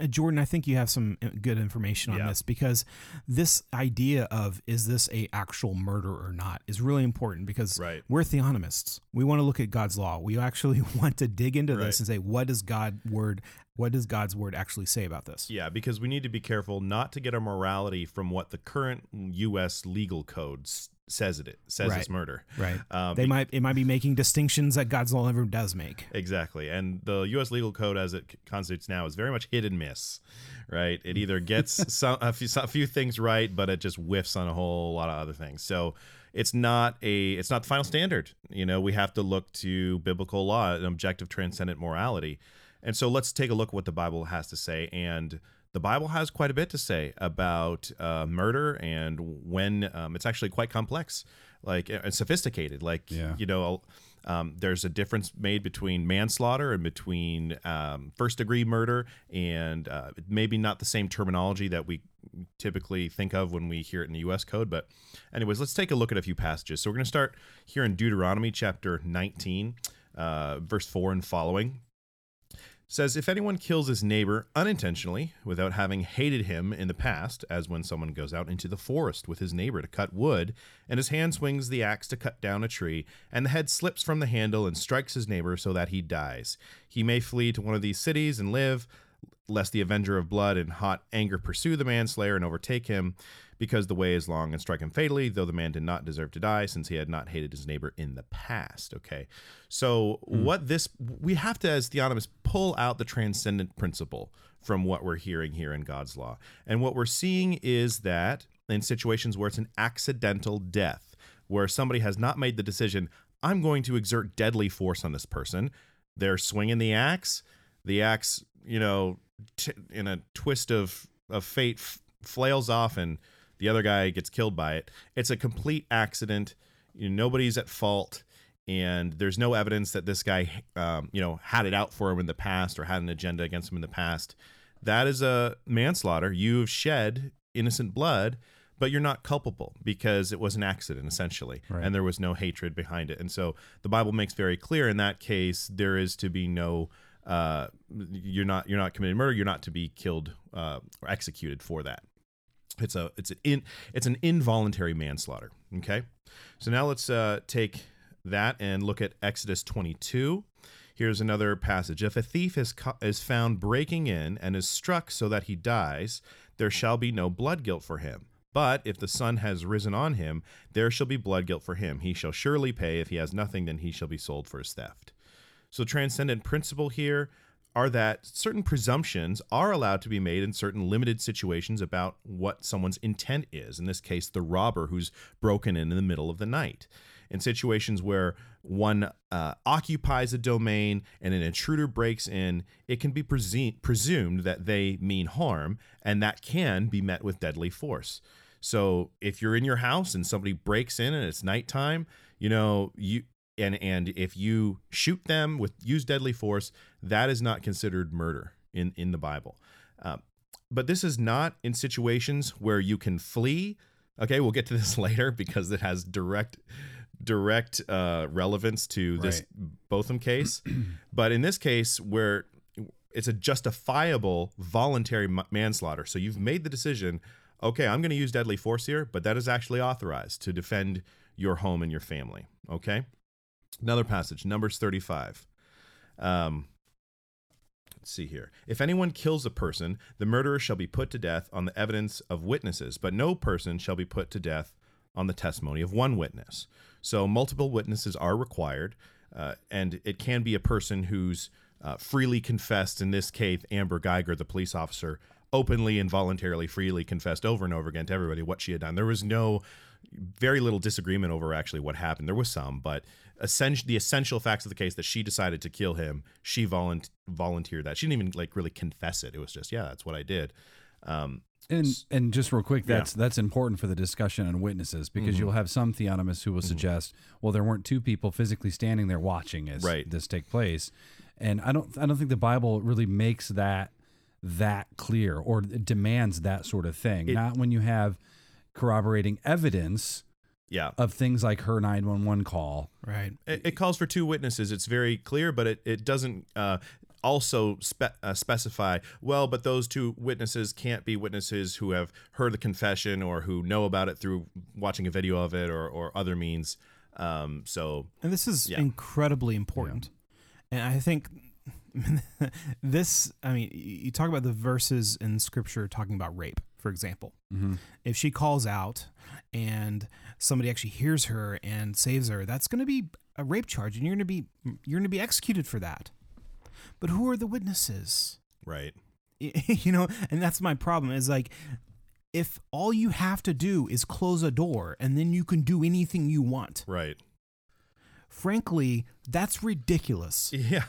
uh, Jordan, I think you have some uh, good information on Yeah. this because this idea of is this a actual murder or not is really important because Right. we're theonomists. We want to look at God's law. We actually [LAUGHS] want to dig into Right. this and say what does God word what does God's word actually say about this? Yeah, because we need to be careful not to get our morality from what the current U.S. legal code s- says it says Right. is murder. Right. Uh, they might it might be making distinctions that God's law never does make. Exactly. And the U.S. legal code as it constitutes now is very much hit and miss, right? It either gets [LAUGHS] some, a, few, a few things right, but it just whiffs on a whole lot of other things. So it's not a it's not the final standard. You know, we have to look to biblical law, an objective transcendent morality. And so let's take a look at what the Bible has to say. And the Bible has quite a bit to say about uh, murder and when um, it's actually quite complex, like and sophisticated. Like Yeah. you know, Um, there's a difference made between manslaughter and between um, first degree murder, and uh, maybe not the same terminology that we typically think of when we hear it in the U.S. code. But, anyways, let's take a look at a few passages. So we're going to start here in Deuteronomy chapter 19, uh, verse 4 and following says if anyone kills his neighbor unintentionally without having hated him in the past as when someone goes out into the forest with his neighbor to cut wood and his hand swings the axe to cut down a tree and the head slips from the handle and strikes his neighbor so that he dies. He may flee to one of these cities and live lest the avenger of blood in hot anger pursue the manslayer and overtake him because the way is long and strike him fatally, though the man did not deserve to die, since he had not hated his neighbor in the past. Okay. So, Hmm. what this, we have to, as theonomists, pull out the transcendent principle from what we're hearing here in God's law. And what we're seeing is that in situations where it's an accidental death, where somebody has not made the decision, I'm going to exert deadly force on this person, they're swinging the axe, the axe, you know, t- in a twist of, of fate, f- flails off and the other guy gets killed by it. It's a complete accident. You know, nobody's at fault, and there's no evidence that this guy, um, you know, had it out for him in the past or had an agenda against him in the past. That is a manslaughter. You've shed innocent blood, but you're not culpable because it was an accident essentially, Right. and there was no hatred behind it. And so the Bible makes very clear in that case there is to be no. Uh, you're not you're not committing murder. You're not to be killed uh, or executed for that. It's a it's an in it's an involuntary manslaughter. Okay, so now let's uh, take that and look at Exodus 22. Here's another passage. If a thief is co- is found breaking in and is struck so that he dies, there shall be no blood guilt for him. But if the sun has risen on him, there shall be blood guilt for him. He shall surely pay. If he has nothing, then he shall be sold for his theft. So, transcendent principle here are that certain presumptions are allowed to be made in certain limited situations about what someone's intent is. In this case, the robber who's broken in in the middle of the night. In situations where one uh, occupies a domain and an intruder breaks in, it can be presumed that they mean harm, and that can be met with deadly force. So if you're in your house and somebody breaks in and it's nighttime, you know, you and and if you shoot them with use deadly force, that is not considered murder in in the Bible. Um, but this is not in situations where you can flee. Okay, we'll get to this [LAUGHS] later because it has direct direct uh, relevance to this Botham case. [CLEARS THROAT] but in this case, where it's a justifiable voluntary ma- manslaughter, so you've made the decision. Okay, I'm going to use deadly force here, but that is actually authorized to defend your home and your family. Okay. Another passage, Numbers 35. Um, let's see here. If anyone kills a person, the murderer shall be put to death on the evidence of witnesses, but no person shall be put to death on the testimony of one witness. So multiple witnesses are required, uh, and it can be a person who's uh, freely confessed. In this case, Amber Guyger, the police officer, openly and voluntarily, freely confessed over and over again to everybody what she had done. There was no very little disagreement over actually what happened. There was some, but essential the essential facts of the case that she decided to kill him, she volunt- volunteered that. She didn't even like really confess it. It was just, yeah, that's what I did. Um, And and just real quick, Yeah. that's that's important for the discussion on witnesses because Mhm. you'll have some theonomists who will suggest, well, there weren't two people physically standing there watching as Right. this take place, and I don't I don't think the Bible really makes that that clear or demands that sort of thing. It- Not when you have corroborating evidence, yeah, of things like her nine one one call, right? It, it calls for two witnesses. It's very clear, but it, it doesn't uh, also spe- uh, specify, well, but those two witnesses can't be witnesses who have heard the confession or who know about it through watching a video of it or, or other means. Um, so, And this is Yeah. incredibly important. And I think [LAUGHS] this, I mean, you talk about the verses in scripture talking about rape, for example. Mhm. If she calls out and somebody actually hears her and saves her, that's going to be a rape charge and you're going to be you're going to be executed for that. But who are the witnesses? right. [LAUGHS] you know, and that's my problem is like if all you have to do is close a door and then you can do anything you want. Right. Frankly, that's ridiculous. [LAUGHS] Yeah,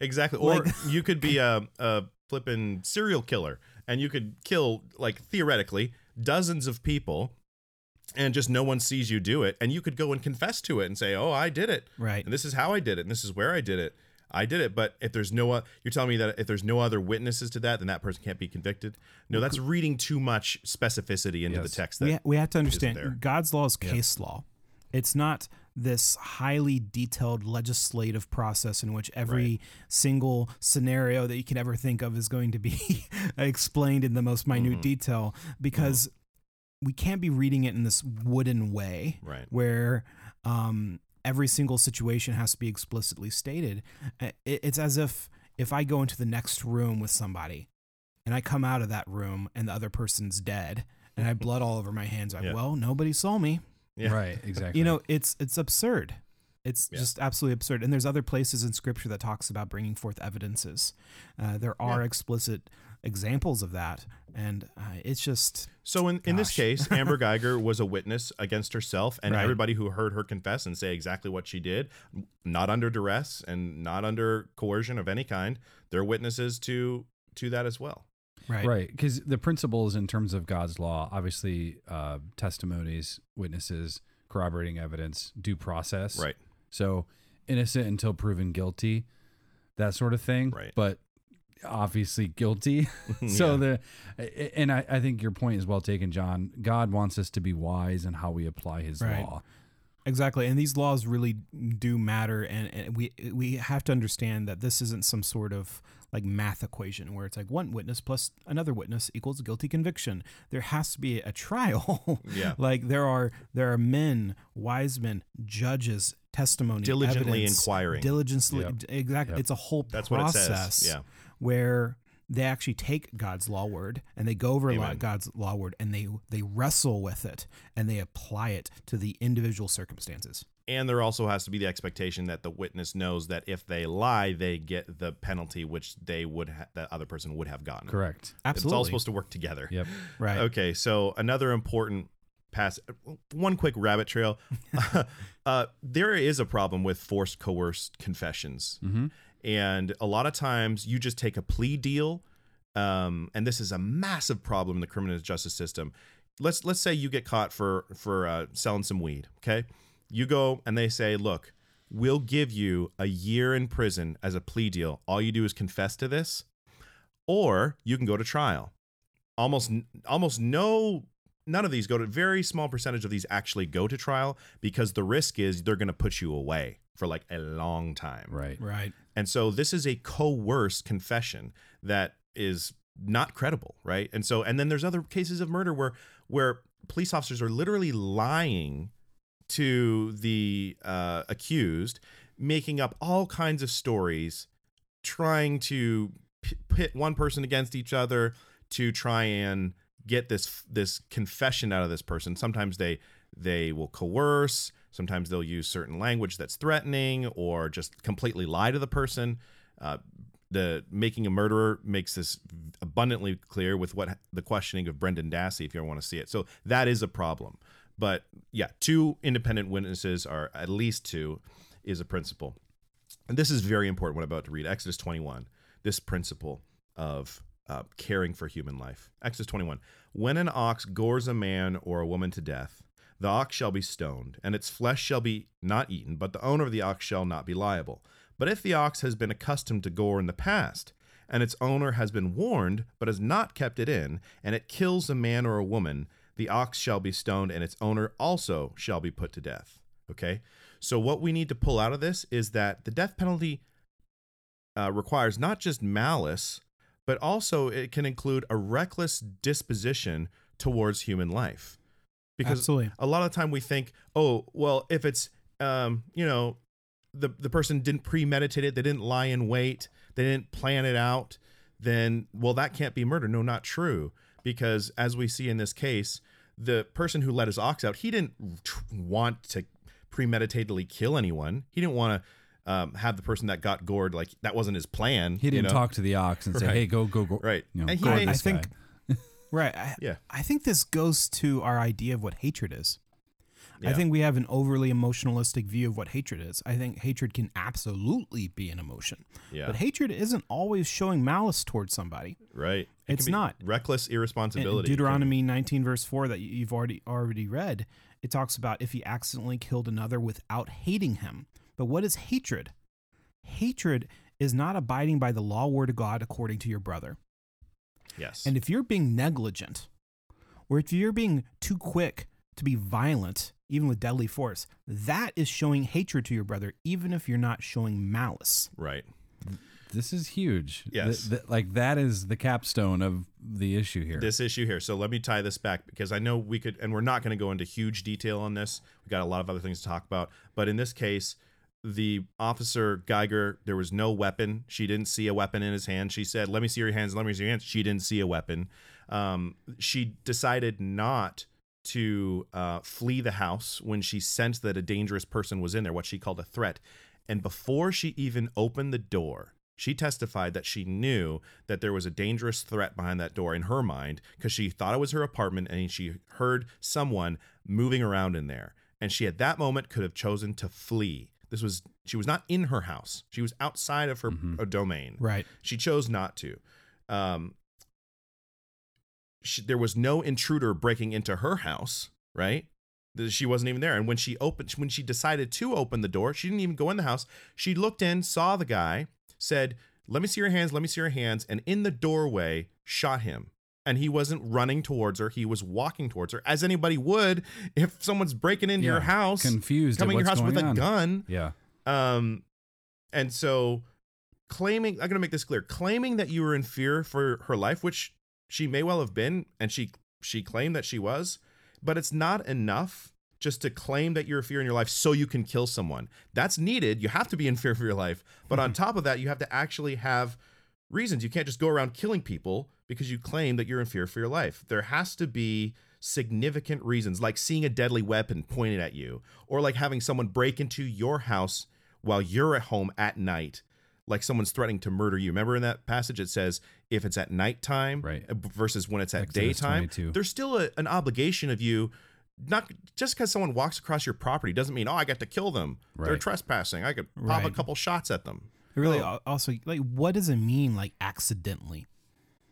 exactly. Or Like- [LAUGHS] you could be a, a flippin' serial killer and you could kill, like, theoretically, dozens of people and just no one sees you do it and you could go and confess to it and say oh i did it. Right. and this is how i did it and this is where i did it. I did it but if there's no o- you're telling me that if there's no other witnesses to that then that person can't be convicted? No that's reading too much specificity into the text we, ha- we have to understand God's law is case law. It's not this highly detailed legislative process in which every single scenario that you can ever think of is going to be [LAUGHS] explained in the most minute Mm-hmm. detail because we can't be reading it in this wooden way Right. where um, every single situation has to be explicitly stated. It's as if if I go into the next room with somebody and I come out of that room and the other person's dead and I have blood all over my hands, like, [LAUGHS] Yeah. well, nobody saw me. Yeah. Right, exactly. You know, it's it's absurd. It's Yeah. just absolutely absurd. And there's other places in scripture that talks about bringing forth evidences. Uh, there are Yeah. explicit examples of that, and uh, it's just So in, in this case, [LAUGHS] Amber Guyger was a witness against herself, and Right. everybody who heard her confess and say exactly what she did, not under duress and not under coercion of any kind, they're witnesses to to that as well. Right. Right. Because the principles in terms of God's law, obviously, uh, testimonies, witnesses, corroborating evidence, due process. Right. So innocent until proven guilty, that sort of thing. Right. But obviously guilty. [LAUGHS] [LAUGHS] so Yeah. the, and I, I think your point is well taken, John. God wants us to be wise in how we apply his Right. law. Exactly, and these laws really do matter, and, and we we have to understand that this isn't some sort of like math equation where it's like one witness plus another witness equals guilty conviction. There has to be a trial. [LAUGHS] Yeah. like there are there are men, wise men, judges, testimony, Diligently evidence, inquiring. diligently. Yep. Exactly, Yep. it's a whole That's what it says, process. yeah. where they actually take God's law word and they go over law- Amen. God's law word and they they wrestle with it and they apply it to the individual circumstances. And there also has to be the expectation that the witness knows that if they lie, they get the penalty which they would ha- that other person would have gotten. Correct. Absolutely. It's all supposed to work together. Yep. [LAUGHS] Right. Okay, so another important pass. One quick rabbit trail. [LAUGHS] [LAUGHS] uh, there is a problem with forced coerced confessions, and a lot of times you just take a plea deal, um, and this is a massive problem in the criminal justice system. Let's let's say you get caught for for uh, selling some weed. Okay, you go and they say, look. We'll give you a year in prison as a plea deal. All you do is confess to this, or you can go to trial almost almost no none of these go to very small percentage of these actually go to trial because the risk is they're going to put you away for like a long time Right. Right. and so this is a coerced confession that is not credible right and so and then there's other cases of murder where where police officers are literally lying to the uh, accused making up all kinds of stories trying to p- pit one person against each other to try and get this this confession out of this person. Sometimes they they will coerce. Sometimes they'll use certain language that's threatening, or just completely lie to the person. Uh, the making a murderer makes this abundantly clear with what the questioning of Brendan Dassey, if you want to see it. So that is a problem. But yeah, two independent witnesses, or at least two, is a principle. And this is very important what I'm about to read. Exodus 21, this principle of uh, caring for human life. Exodus 21. When an ox gores a man or a woman to death, the ox shall be stoned, and its flesh shall be not eaten, but the owner of the ox shall not be liable. But if the ox has been accustomed to gore in the past, and its owner has been warned, but has not kept it in, and it kills a man or a woman, the ox shall be stoned, and its owner also shall be put to death. Okay? So, what we need to pull out of this is that the death penalty uh, requires not just malice, but also it can include a reckless disposition towards human life. Because Absolutely. a lot of the time we think, oh, well, if it's, um, you know, the the person didn't premeditate it, they didn't lie in wait, they didn't plan it out, then well, that can't be murder. No, not true. Because as we see in this case, the person who let his ox out, he didn't tr- want to premeditatedly kill anyone. He didn't want to um, have the person that got gored like that wasn't his plan. He didn't know? talk to the ox and say, "Hey, go, go, go." Right. You know, And he gore may- this I think- guy. Right. I, Yeah. I think this goes to our idea of what hatred is. Yeah. I think we have an overly emotionalistic view of what hatred is. I think hatred can absolutely be an emotion. Yeah. But hatred isn't always showing malice towards somebody. Right. It It's not. reckless In irresponsibility. Deuteronomy 19 verse 4 that you- you've already already read, it talks about if he accidentally killed another without hating him. But what is hatred? Hatred is not abiding by the law word of God according to your brother. Yes. And if you're being negligent, or if you're being too quick to be violent, even with deadly force, that is showing hatred to your brother, even if you're not showing malice. Right. This is huge. Yes. Th- th- like that is the capstone of the issue here. this issue here. So let me tie this back because I know we could, and we're not going to go into huge detail on this. We got a lot of other things to talk about, but in this case, the officer Guyger, there was no weapon. She didn't see a weapon in his hand. She said, "Let me see your hands. Let me see your hands." She didn't see a weapon. Um, she decided not to uh, flee the house when she sensed that a dangerous person was in there, what she called a threat. And before she even opened the door, she testified that she knew that there was a dangerous threat behind that door in her mind because she thought it was her apartment and she heard someone moving around in there. And she at that moment could have chosen to flee. This was she was not in her house. She was outside of her uh, domain. Right. She chose not to. Um, she, there was no intruder breaking into her house, right? She wasn't even there. And when she opened, when she decided to open the door, she didn't even go in the house. She looked in, saw the guy, said, "Let me see your hands. Let me see your hands." And in the doorway, shot him. And he wasn't running towards her; he was walking towards her, as anybody would if someone's breaking into your house, confused coming to your house with going a gun. Yeah. Um, and so claiming, I'm going to make this clear, claiming that you were in fear for her life, which she may well have been, and she she claimed that she was, but it's not enough just to claim that you're in fear in your life so you can kill someone. That's needed. You have to be in fear for your life, but on [LAUGHS] top of that, you have to actually have reasons. You can't just go around killing people because you claim that you're in fear for your life. There has to be significant reasons, like seeing a deadly weapon pointed at you, or like having someone break into your house while you're at home at night, like someone's threatening to murder you. Remember in that passage it says if it's at nighttime Right. Uh, versus when it's at Exodus daytime, 22. there's still a, an obligation of you. Not just because someone walks across your property doesn't mean oh I got to kill them. They're trespassing. I could pop a couple shots at them. It really Oh. also like what does it mean like accidentally?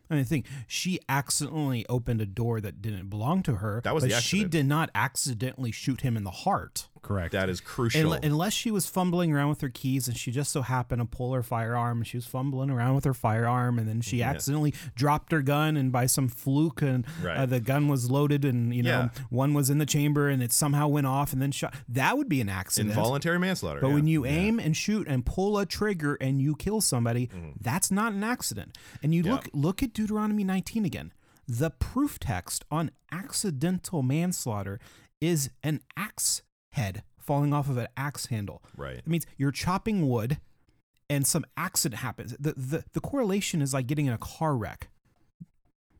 I mean, think she accidentally opened a door that didn't belong to her. That was but the she did not accidentally shoot him in the heart. Correct. That is crucial. Unle- Unless she was fumbling around with her keys and she just so happened to pull her firearm and she was fumbling around with her firearm and then she Yeah. accidentally dropped her gun and by some fluke and Right. uh, the gun was loaded and you know Yeah. one was in the chamber and it somehow went off and then shot. That would be an accident. Involuntary manslaughter. But yeah. when you aim and shoot and pull a trigger and you kill somebody, that's not an accident. And you Mm-hmm. Look look at Deuteronomy 19 again. The proof text on accidental manslaughter is an axe head falling off of an axe handle. Right. It means you're chopping wood and some accident happens. The the, the correlation is like getting in a car wreck.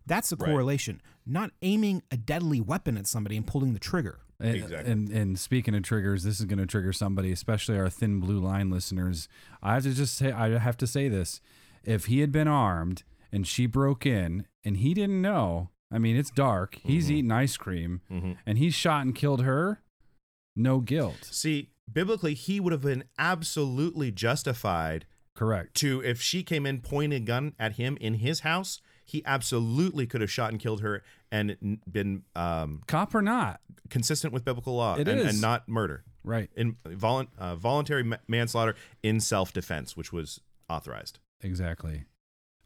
That's the Right. correlation, not aiming a deadly weapon at somebody and pulling the trigger. And, Exactly. and and speaking of triggers, this is going to trigger somebody, especially our thin blue line listeners. I have to just say, I have to say this: if he had been armed and she broke in and he didn't know, I mean, it's dark. He's eating ice cream, Mhm. and he shot and killed her. No guilt. See, biblically, he would have been absolutely justified Correct. to if she came in pointing a gun at him in his house. He absolutely could have shot and killed her and been um, Cop or not? consistent with biblical law It and, is. and not murder. Right. In volun- uh, voluntary ma- manslaughter in self defense, which was authorized. Exactly.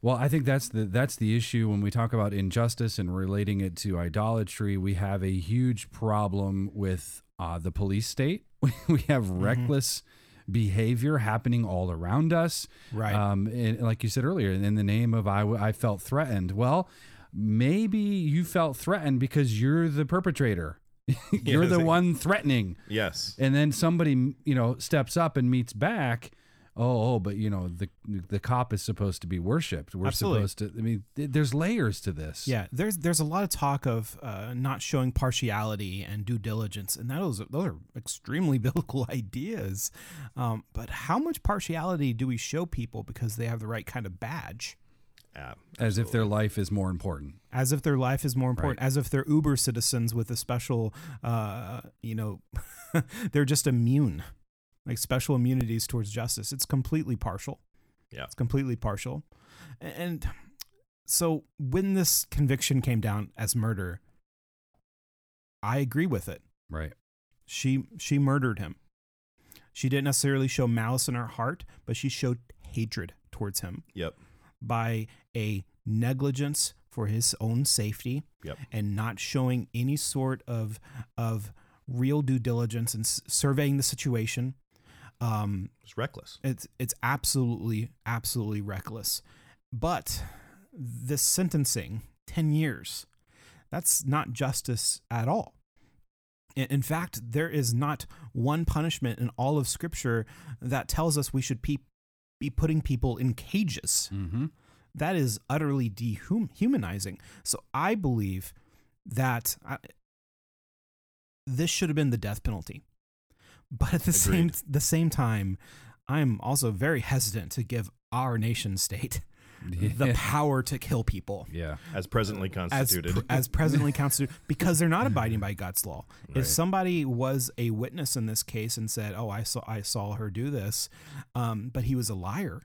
Well, I think that's the that's the issue when we talk about injustice and relating it to idolatry. We have a huge problem with uh, the police state. [LAUGHS] we have Mm-hmm. reckless behavior happening all around us. Right. Um, and like you said earlier, in the name of I felt threatened. Well, maybe you felt threatened because you're the perpetrator. [LAUGHS] you're the one threatening Yes. and then somebody you know steps up and meets back oh, oh but you know the the cop is supposed to be worshipped we're Absolutely. supposed to i mean th- there's layers to this Yeah, there's there's a lot of talk of uh, not showing partiality and due diligence, and those those are extremely [LAUGHS] biblical ideas. Um, but how much partiality do we show people because they have the right kind of badge? Yeah, as if their life is more important. as if their life is more important, as if they're Uber citizens with a special, uh, you know, [LAUGHS] they're just immune, like special immunities towards justice. It's completely partial. Yeah. It's completely partial. And so when this conviction came down as murder, I agree with it. Right. She she murdered him. She didn't necessarily show malice in her heart, but she showed hatred towards him. Yep. By a negligence for his own safety Yep. and not showing any sort of of real due diligence and s- surveying the situation. Um, it's reckless. It's it's absolutely absolutely reckless. But this sentencing, ten years, that's not justice at all. In fact, there is not one punishment in all of Scripture that tells us we should pe- be putting people in cages. Mm-hmm. That is utterly dehumanizing. So I believe that I, this should have been the death penalty. But at the same the same time, I'm also very hesitant to give our nation state [LAUGHS] the power to kill people. Yeah. As presently As, constituted. pr- as presently constituted, [LAUGHS] because they're not abiding by God's law. Right. If somebody was a witness in this case and said, "Oh, I saw I saw her do this," um, but he was a liar,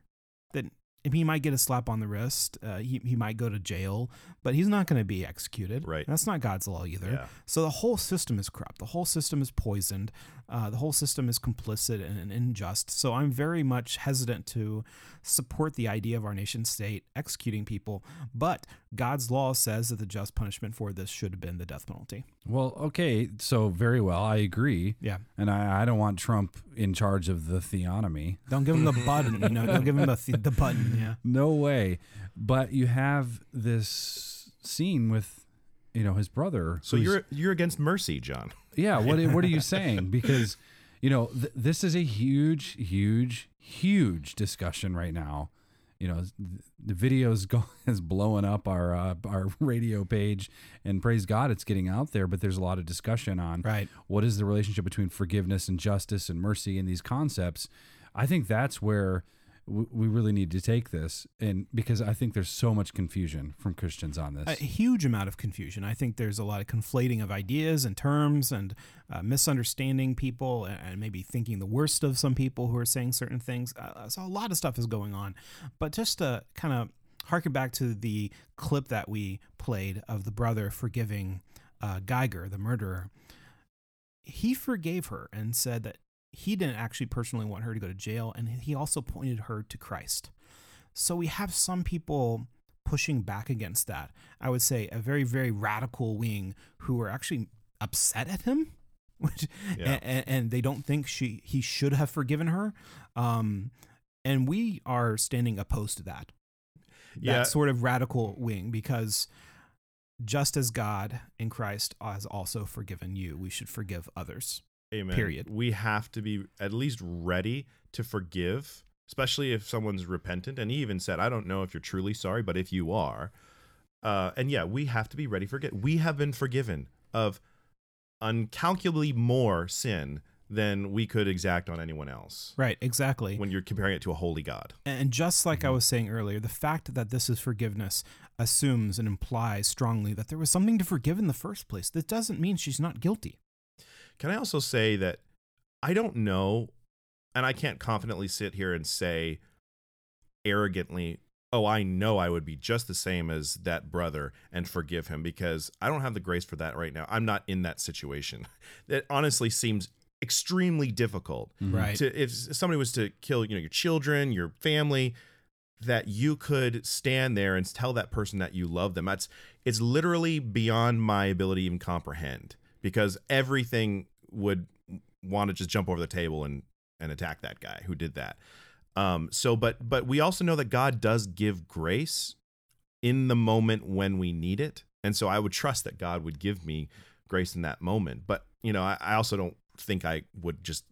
then he might get a slap on the wrist. Uh, he he might go to jail, but he's not going to be executed. Right. That's not God's law either. Yeah. So the whole system is corrupt. The whole system is poisoned. Uh, the whole system is complicit and, and unjust. So I'm very much hesitant to support the idea of our nation state executing people. But God's law says that the just punishment for this should have been the death penalty. Well, okay, so very well, I agree. Yeah. and I, I don't want Trump in charge of the theonomy. Don't give him the button. You know, don't give him the the button. Yeah. No way. But you have this scene with, you know, his brother. So you're you're against mercy, John. yeah. What what are you [LAUGHS] saying? Because, you know, th- this is a huge, huge, huge discussion right now. You know, th- the video's go [LAUGHS] is blowing up our uh, our radio page, and praise God, it's getting out there. But there's a lot of discussion on Right. what is the relationship between forgiveness and justice and mercy and these concepts. I think that's where we really need to take this, and because I think there's so much confusion from Christians on this. a huge amount of confusion. I think there's a lot of conflating of ideas and terms and uh, misunderstanding people and, maybe thinking the worst of some people who are saying certain things. Uh, so a lot of stuff is going on. But just to kind of harken back to the clip that we played of the brother forgiving uh, Guyger, the murderer, he forgave her and said that he didn't actually personally want her to go to jail. And he also pointed her to Christ. So we have some people pushing back against that. I would say a very, very radical wing who are actually upset at him, [LAUGHS] which Yeah. and, and they don't think she he should have forgiven her. Um, and we are standing opposed to that. That Yeah. sort of radical wing because just as God in Christ has also forgiven you, we should forgive others. Amen. Period. We have to be at least ready to forgive, especially if someone's repentant. And he even said, I don't know if you're truly sorry, but if you are, uh, and yeah, we have to be ready for forget. We have been forgiven of uncalculably more sin than we could exact on anyone else. Right, exactly. When you're comparing it to a holy God. And just like Mm-hmm. I was saying earlier, the fact that this is forgiveness assumes and implies strongly that there was something to forgive in the first place. That doesn't mean she's not guilty. Can I also say that I don't know, and I can't confidently sit here and say arrogantly, oh, I know I would be just the same as that brother and forgive him because I don't have the grace for that right now. I'm not in that situation. [LAUGHS] That honestly seems extremely difficult. Mm-hmm. Right. To, if somebody was to kill, you know, your children, your family, that you could stand there and tell that person that you love them. That's it's literally beyond my ability to even comprehend because everything would want to just jump over the table and and attack that guy who did that. Um so but but we also know that God does give grace in the moment when we need it. And so I would trust that God would give me grace in that moment. But, you know, I, I also don't think I would just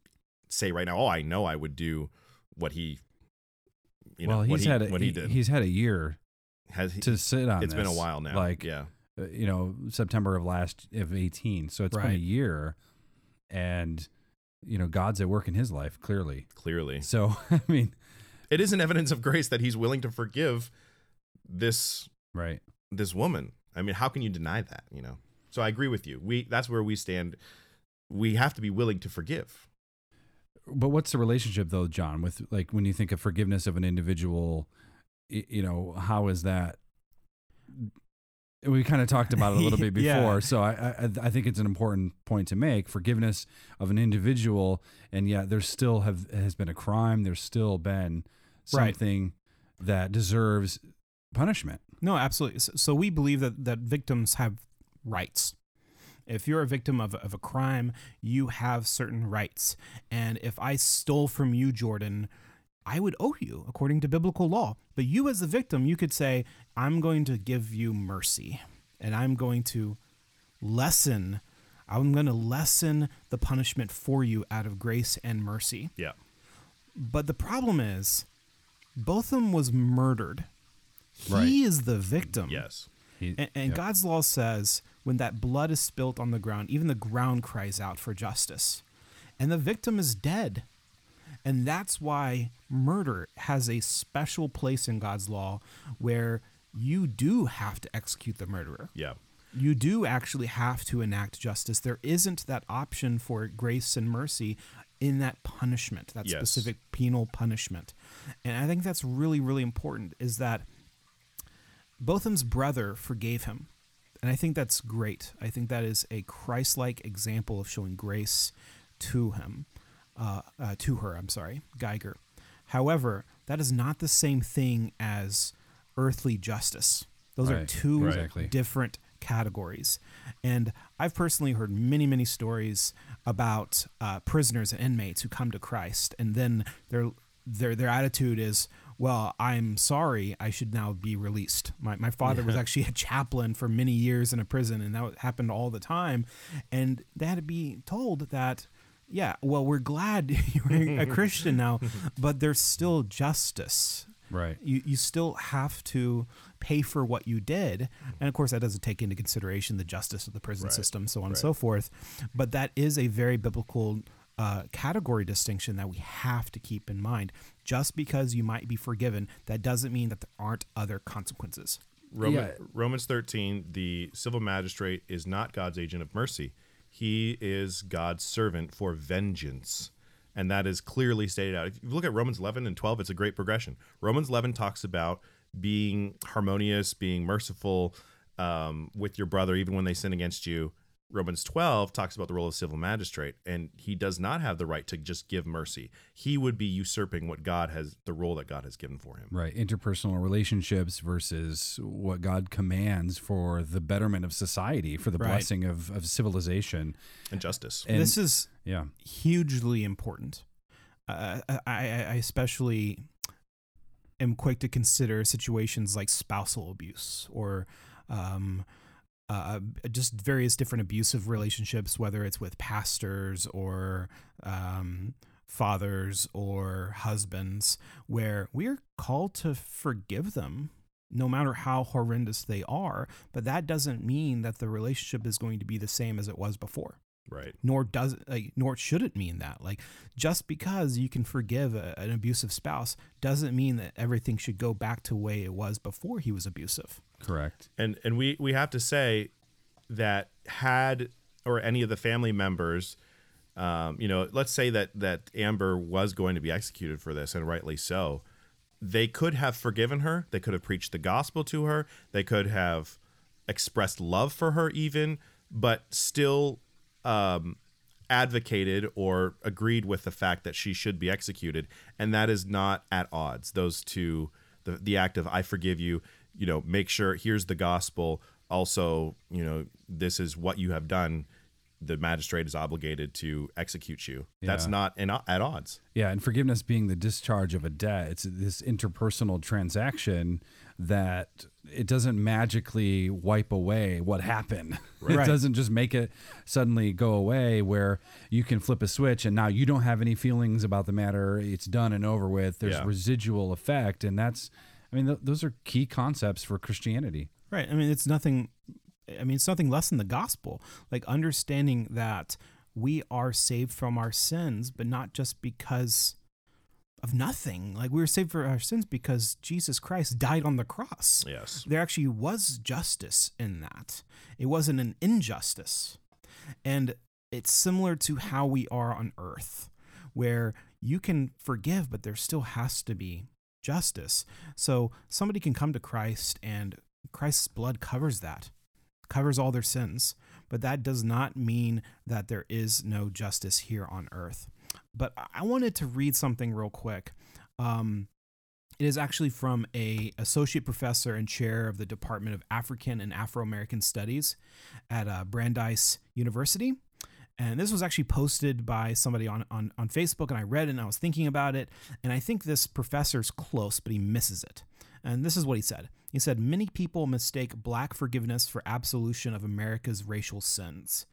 say right now, oh, I know I would do what he you know, well, what he's he, had a, what he he- did. he's had a year Has he- to sit on. It's been a while now. Like yeah. Uh, you know September of last of eighteen, so it's been a year, and you know God's at work in his life clearly. Clearly. So [LAUGHS] I mean, it is an evidence of grace that he's willing to forgive this right this woman. I mean, how can you deny that? You know. So I agree with you. We that's where we stand. We have to be willing to forgive. But what's the relationship though, John? With like when you think of forgiveness of an individual, you know, how is that? We kind of talked about it a little bit [LAUGHS] before, Yeah. so I, I I think it's an important point to make. Forgiveness of an individual, and yet there still have has been a crime. There's still been Right. something that deserves punishment. No, absolutely. So, so we believe that, that victims have rights. If you're a victim of, of a crime, you have certain rights. And if I stole from you, Jordan, I would owe you according to biblical law. But you, as the victim, you could say, I'm going to give you mercy and I'm going to lessen. I'm going to lessen the punishment for you out of grace and mercy. Yeah. But the problem is, Botham was murdered. Right. He is the victim. Yes. and and God's law says when that blood is spilt on the ground, even the ground cries out for justice. And the victim is dead. And that's why murder has a special place in God's law where you do have to execute the murderer. Yeah. You do actually have to enact justice. There isn't that option for grace and mercy in that punishment, that Yes. specific penal punishment. And I think that's really, really important is that Botham's brother forgave him. And I think that's great. I think that is a Christ like example of showing grace to him, uh, uh, to her, I'm sorry, Guyger. However, that is not the same thing as earthly justice. Those are two exactly. different categories. And I've personally heard many, many stories about uh, prisoners and inmates who come to Christ, and then their their their attitude is, "Well, I'm sorry. I should now be released." My my father was actually a chaplain for many years in a prison, and that happened all the time. And they had to be told that. Yeah, well, we're glad [LAUGHS] you're a [LAUGHS] Christian now, but there's still justice. Right. you you still have to pay for what you did. And of course that doesn't take into consideration the justice of the prison Right. system so on and so forth. But that is a very biblical uh, category distinction that we have to keep in mind. Just because you might be forgiven that doesn't mean that there aren't other consequences. Roman, Romans 13, the civil magistrate is not God's agent of mercy. He is God's servant for vengeance. And that is clearly stated out. If you look at Romans 11 and 12, it's a great progression. Romans 11 talks about being harmonious, being merciful um, with your brother, even when they sin against you. Romans 12 talks about the role of civil magistrate, and he does not have the right to just give mercy. He would be usurping what God has, the role that God has given for him. Right. Interpersonal relationships versus what God commands for the betterment of society, for the Right. blessing of, of civilization and justice. And this is yeah. hugely important. Uh, I, I, I especially am quick to consider situations like spousal abuse or um, uh, just various different abusive relationships, whether it's with pastors or um, fathers or husbands, where we're called to forgive them. No matter how horrendous they are, but that doesn't mean that the relationship is going to be the same as it was before Right. nor does like, nor should it mean that like just because you can forgive a, an abusive spouse doesn't mean that everything should go back to the way it was before he was abusive Correct. and and we we have to say that had or any of the family members um, you know let's say that that amber was going to be executed for this and rightly so they could have forgiven her they could have preached the gospel to her they could have expressed love for her even but still um, advocated or agreed with the fact that she should be executed. And that is not at odds. Those two the, the act of i forgive you you know make sure here's the gospel. Also you know this is what you have done. The magistrate is obligated to execute you. That's not in, at odds. Yeah, and forgiveness being the discharge of a debt. It's this interpersonal transaction that it doesn't magically wipe away what happened. [LAUGHS] It doesn't just make it suddenly go away where you can flip a switch and now you don't have any feelings about the matter. It's done and over with. There's Yeah. residual effect and that's I mean th- those are key concepts for Christianity. right i mean it's nothing i mean it's nothing less than the gospel like understanding that we are saved from our sins but not just because of nothing. Like we were saved for our sins because Jesus Christ died on the cross. Yes. There actually was justice in that. It wasn't an injustice. And it's similar to how we are on earth, where you can forgive, but there still has to be justice. So somebody can come to Christ and Christ's blood covers that, covers all their sins. But that does not mean that there is no justice here on earth. But I wanted to read something real quick. Um, it is actually from a associate professor and chair of the Department of African and Afro American Studies at uh, Brandeis University. And this was actually posted by somebody on, on, on Facebook, and I read it and I was thinking about it. And I think this professor's close, but he misses it. And this is what he said He said, Many people mistake black forgiveness for absolution of America's racial sins.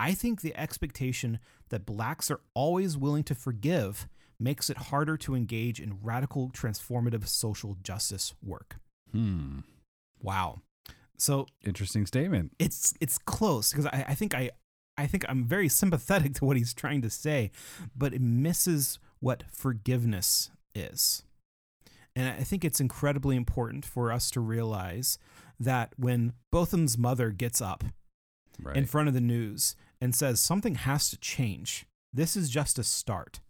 I think the expectation that blacks are always willing to forgive makes it harder to engage in radical transformative social justice work. Hmm. Wow. So interesting statement. It's it's close because I, I think I I think I'm very sympathetic [LAUGHS] to what he's trying to say, but it misses what forgiveness is. And I think it's incredibly important for us to realize that when Botham's mother gets up Right. in front of the news and says something has to change, this is just a start.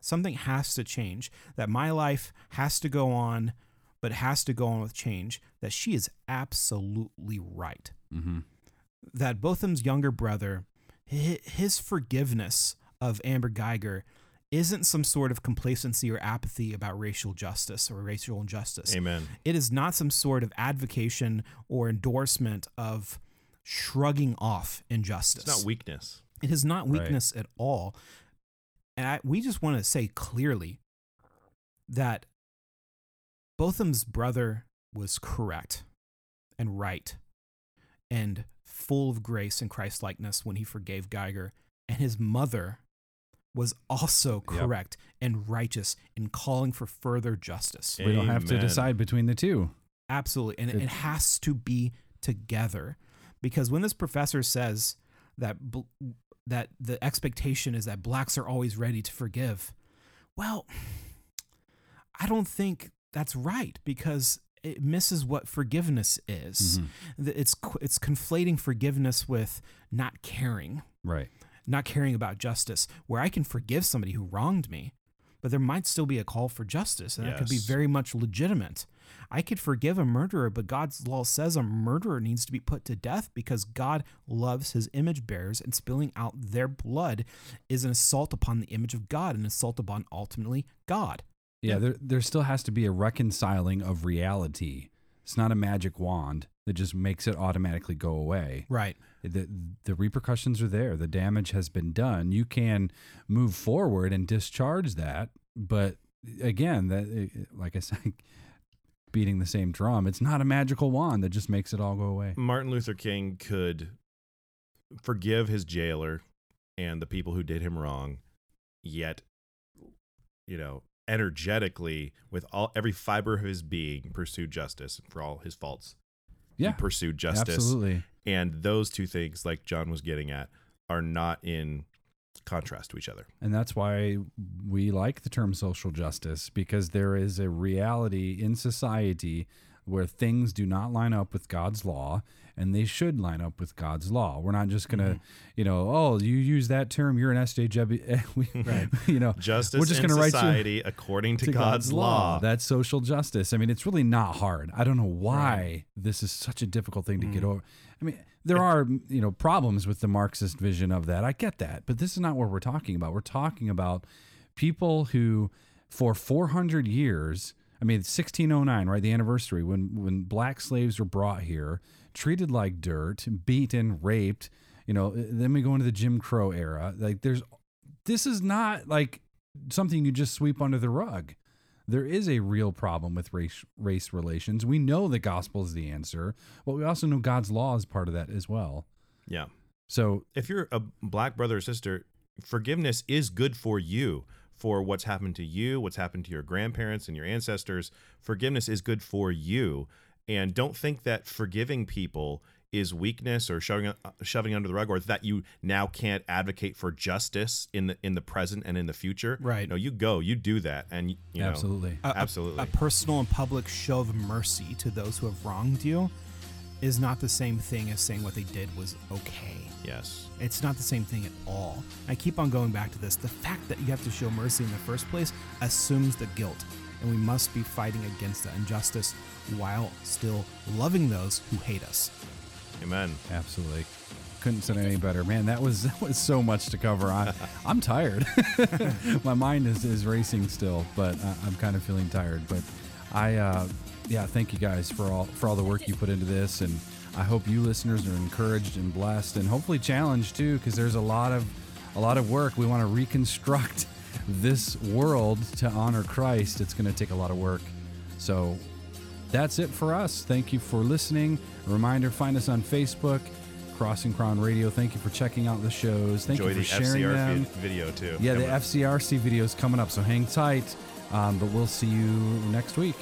Something has to change, that my life has to go on, but has to go on with change, that she is absolutely right. Mm-hmm. That Botham's younger brother, his forgiveness of Amber Guyger isn't some sort of complacency or apathy about racial justice or racial injustice. Amen. It is not some sort of advocation or endorsement of shrugging off injustice. It's not weakness. It is not Right. weakness at all. And I, we just want to say clearly that Botham's brother was correct and right and full of grace and Christ likeness when he forgave Guyger. And his mother was also Yep. correct and righteous in calling for further justice. We don't have to decide between the two. Absolutely. And it, It- it has to be together. Because when this professor says that that the expectation is that blacks are always ready to forgive, well, I don't think that's right because it misses what forgiveness is. Mhm. It's it's conflating forgiveness with not caring Right. not caring about justice, where I can forgive somebody who wronged me, but there might still be a call for justice, and that could be very much legitimate. I could forgive a murderer, but God's law says a murderer needs to be put to death because God loves his image bearers, and spilling out their blood is an assault upon the image of God, an assault upon ultimately God. Yeah, there there still has to be a reconciling of reality. It's not a magic wand that just makes it automatically go away. Right. The the repercussions are there. The damage has been done. You can move forward and discharge that, but again, that like I said, beating the same drum. It's not a magical wand that just makes it all go away. Martin Luther King could forgive his jailer and the people who did him wrong, yet, you know, energetically, with all every fiber of his being, pursue justice for all his faults. Yeah, he pursued justice. absolutely. And those two things, like John was getting at, are not in contrast to each other. And that's why we like the term social justice because there is a reality in society where things do not line up with God's law and they should line up with God's law. We're not just going to, you know, oh, you use that term, you're an SJW. [LAUGHS] We, Right. [LAUGHS] You know, Justice we're just in gonna write you- society according to God's law. That's social justice. I mean, it's really not hard. I don't know why this is such a difficult thing to get Mm. over. I mean, there are, you know, problems with the Marxist vision of that. I get that. But this is not what we're talking about. We're talking about people who for 400 years, I mean, 1609, right? The anniversary when when black slaves were brought here, treated like dirt, beaten, raped, you know, uh, then we go into the Jim Crow era. Like there's this is not like something you just sweep under the rug. There is a real problem with race race relations. We know the gospel is the answer, but we also know God's law is part of that as well. Yeah. So if you're a black brother or sister, forgiveness is good for you for what's happened to you, what's happened to your grandparents and your ancestors. Forgiveness is good for you. And don't think that forgiving people is weakness or shoving uh, shoving under the rug or that you now can't advocate for justice in the in the present and in the future Right. no you go you do that and you know Absolutely. A- a- absolutely A, personal and public show of mercy to those who have wronged you is not the same thing as saying what they did was okay. yes It's not the same thing at all. I keep on going back to this. The fact that you have to show mercy in the first place assumes the guilt, and we must be fighting against the injustice while still loving those who hate us. amen Absolutely. Couldn't say any better, man. That was [LAUGHS] that was so much to cover. I, [LAUGHS] I'm tired. [LAUGHS] My mind is, is racing still, but I, I'm kind of feeling tired. But I, uh, yeah, thank you guys for all for all the work you put into this, and I hope you listeners are encouraged and blessed, and hopefully challenged too, because there's a lot of a lot of work. We want to reconstruct [LAUGHS] this world to honor Christ. It's going to take a lot of work. So that's it for us. Thank you for listening. A reminder find us on Facebook, Cross and Crown Radio. Thank you for checking out the shows. Thank enjoy you the for sharing FCR them. video too Yeah, the. FCRC video is coming up, so hang tight. Um, but we'll see you next week.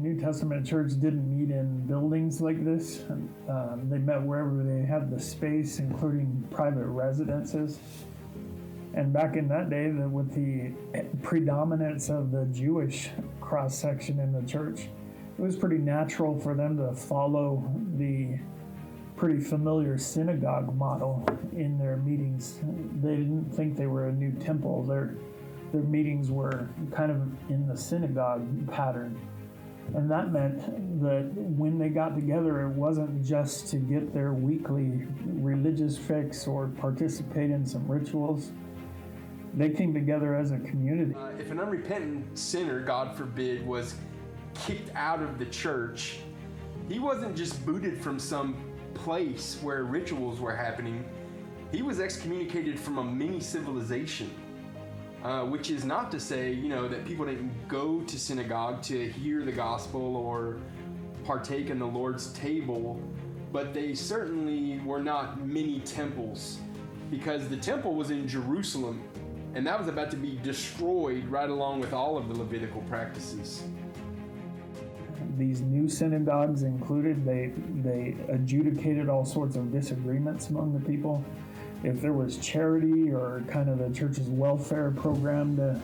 New Testament church didn't meet in buildings like this. Um, they met wherever they had the space, including private residences. And back in that day, the, with the predominance of the Jewish cross section in the church, it was pretty natural for them to follow the pretty familiar synagogue model in their meetings. They didn't think they were a new temple. Their their meetings were kind of in the synagogue pattern. And that meant that when they got together, it wasn't just to get their weekly religious fix or participate in some rituals. They came together as a community. Uh, if an unrepentant sinner, God forbid, was kicked out of the church, he wasn't just booted from some place where rituals were happening. He was excommunicated from a mini civilization. Uh, which is not to say, you know, that people didn't go to synagogue to hear the gospel or partake in the Lord's table, but they certainly were not mini temples because the temple was in Jerusalem and that was about to be destroyed right along with all of the Levitical practices. These new synagogues included, they, they adjudicated all sorts of disagreements among the people. If there was charity or kind of the church's welfare program to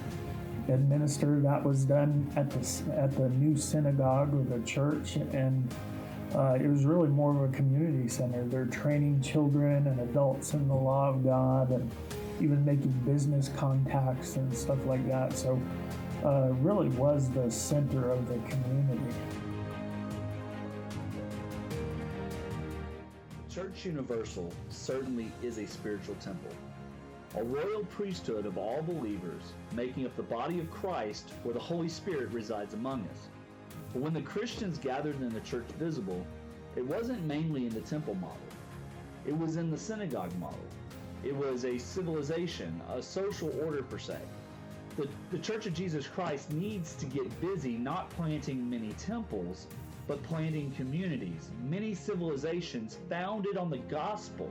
administer, that was done at the, at the new synagogue or the church. And uh, it was really more of a community center. They're training children and adults in the law of God and even making business contacts and stuff like that. So, uh, really was the center of the community. Church Universal certainly is a spiritual temple, a royal priesthood of all believers, making up the body of Christ where the Holy Spirit resides among us. But when the Christians gathered in the church visible, it wasn't mainly in the temple model, it was in the synagogue model. It was a civilization, a social order per se. The, the Church of Jesus Christ needs to get busy not planting many temples, but planting communities, many civilizations founded on the gospel,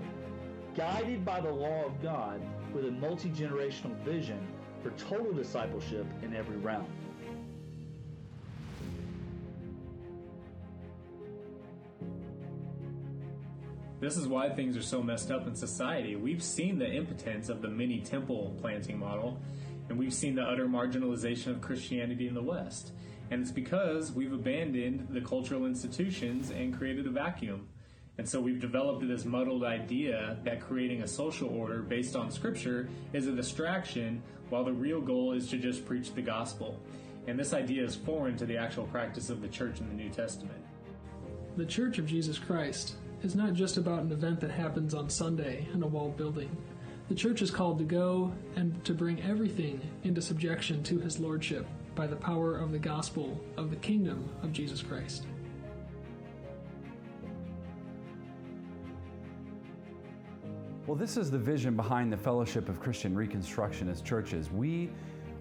guided by the law of God with a multi generational vision for total discipleship in every realm. This is why things are so messed up in society. We've seen the impotence of the mini temple planting model, and we've seen the utter marginalization of Christianity in the West. And it's because we've abandoned the cultural institutions and created a vacuum. And so we've developed this muddled idea that creating a social order based on Scripture is a distraction, while the real goal is to just preach the gospel. And this idea is foreign to the actual practice of the church in the New Testament. The Church of Jesus Christ is not just about an event that happens on Sunday in a walled building. The church is called to go and to bring everything into subjection to his lordship by the power of the gospel of the kingdom of Jesus Christ. Well, this is the vision behind the Fellowship of Christian Reconstructionist Churches. We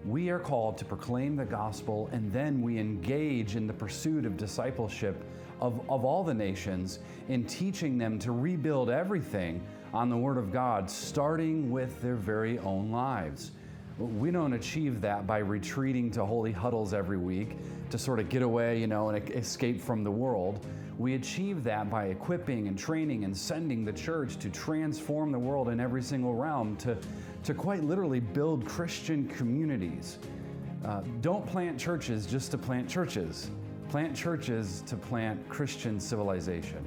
we are called to proclaim the gospel and then we engage in the pursuit of discipleship of, of all the nations in teaching them to rebuild everything on the Word of God, starting with their very own lives. We don't achieve that by retreating to holy huddles every week to sort of get away, you know, and escape from the world. We achieve that by equipping and training and sending the church to transform the world in every single realm, to, to quite literally build Christian communities. Uh, don't plant churches just to plant churches. Plant churches to plant Christian civilization.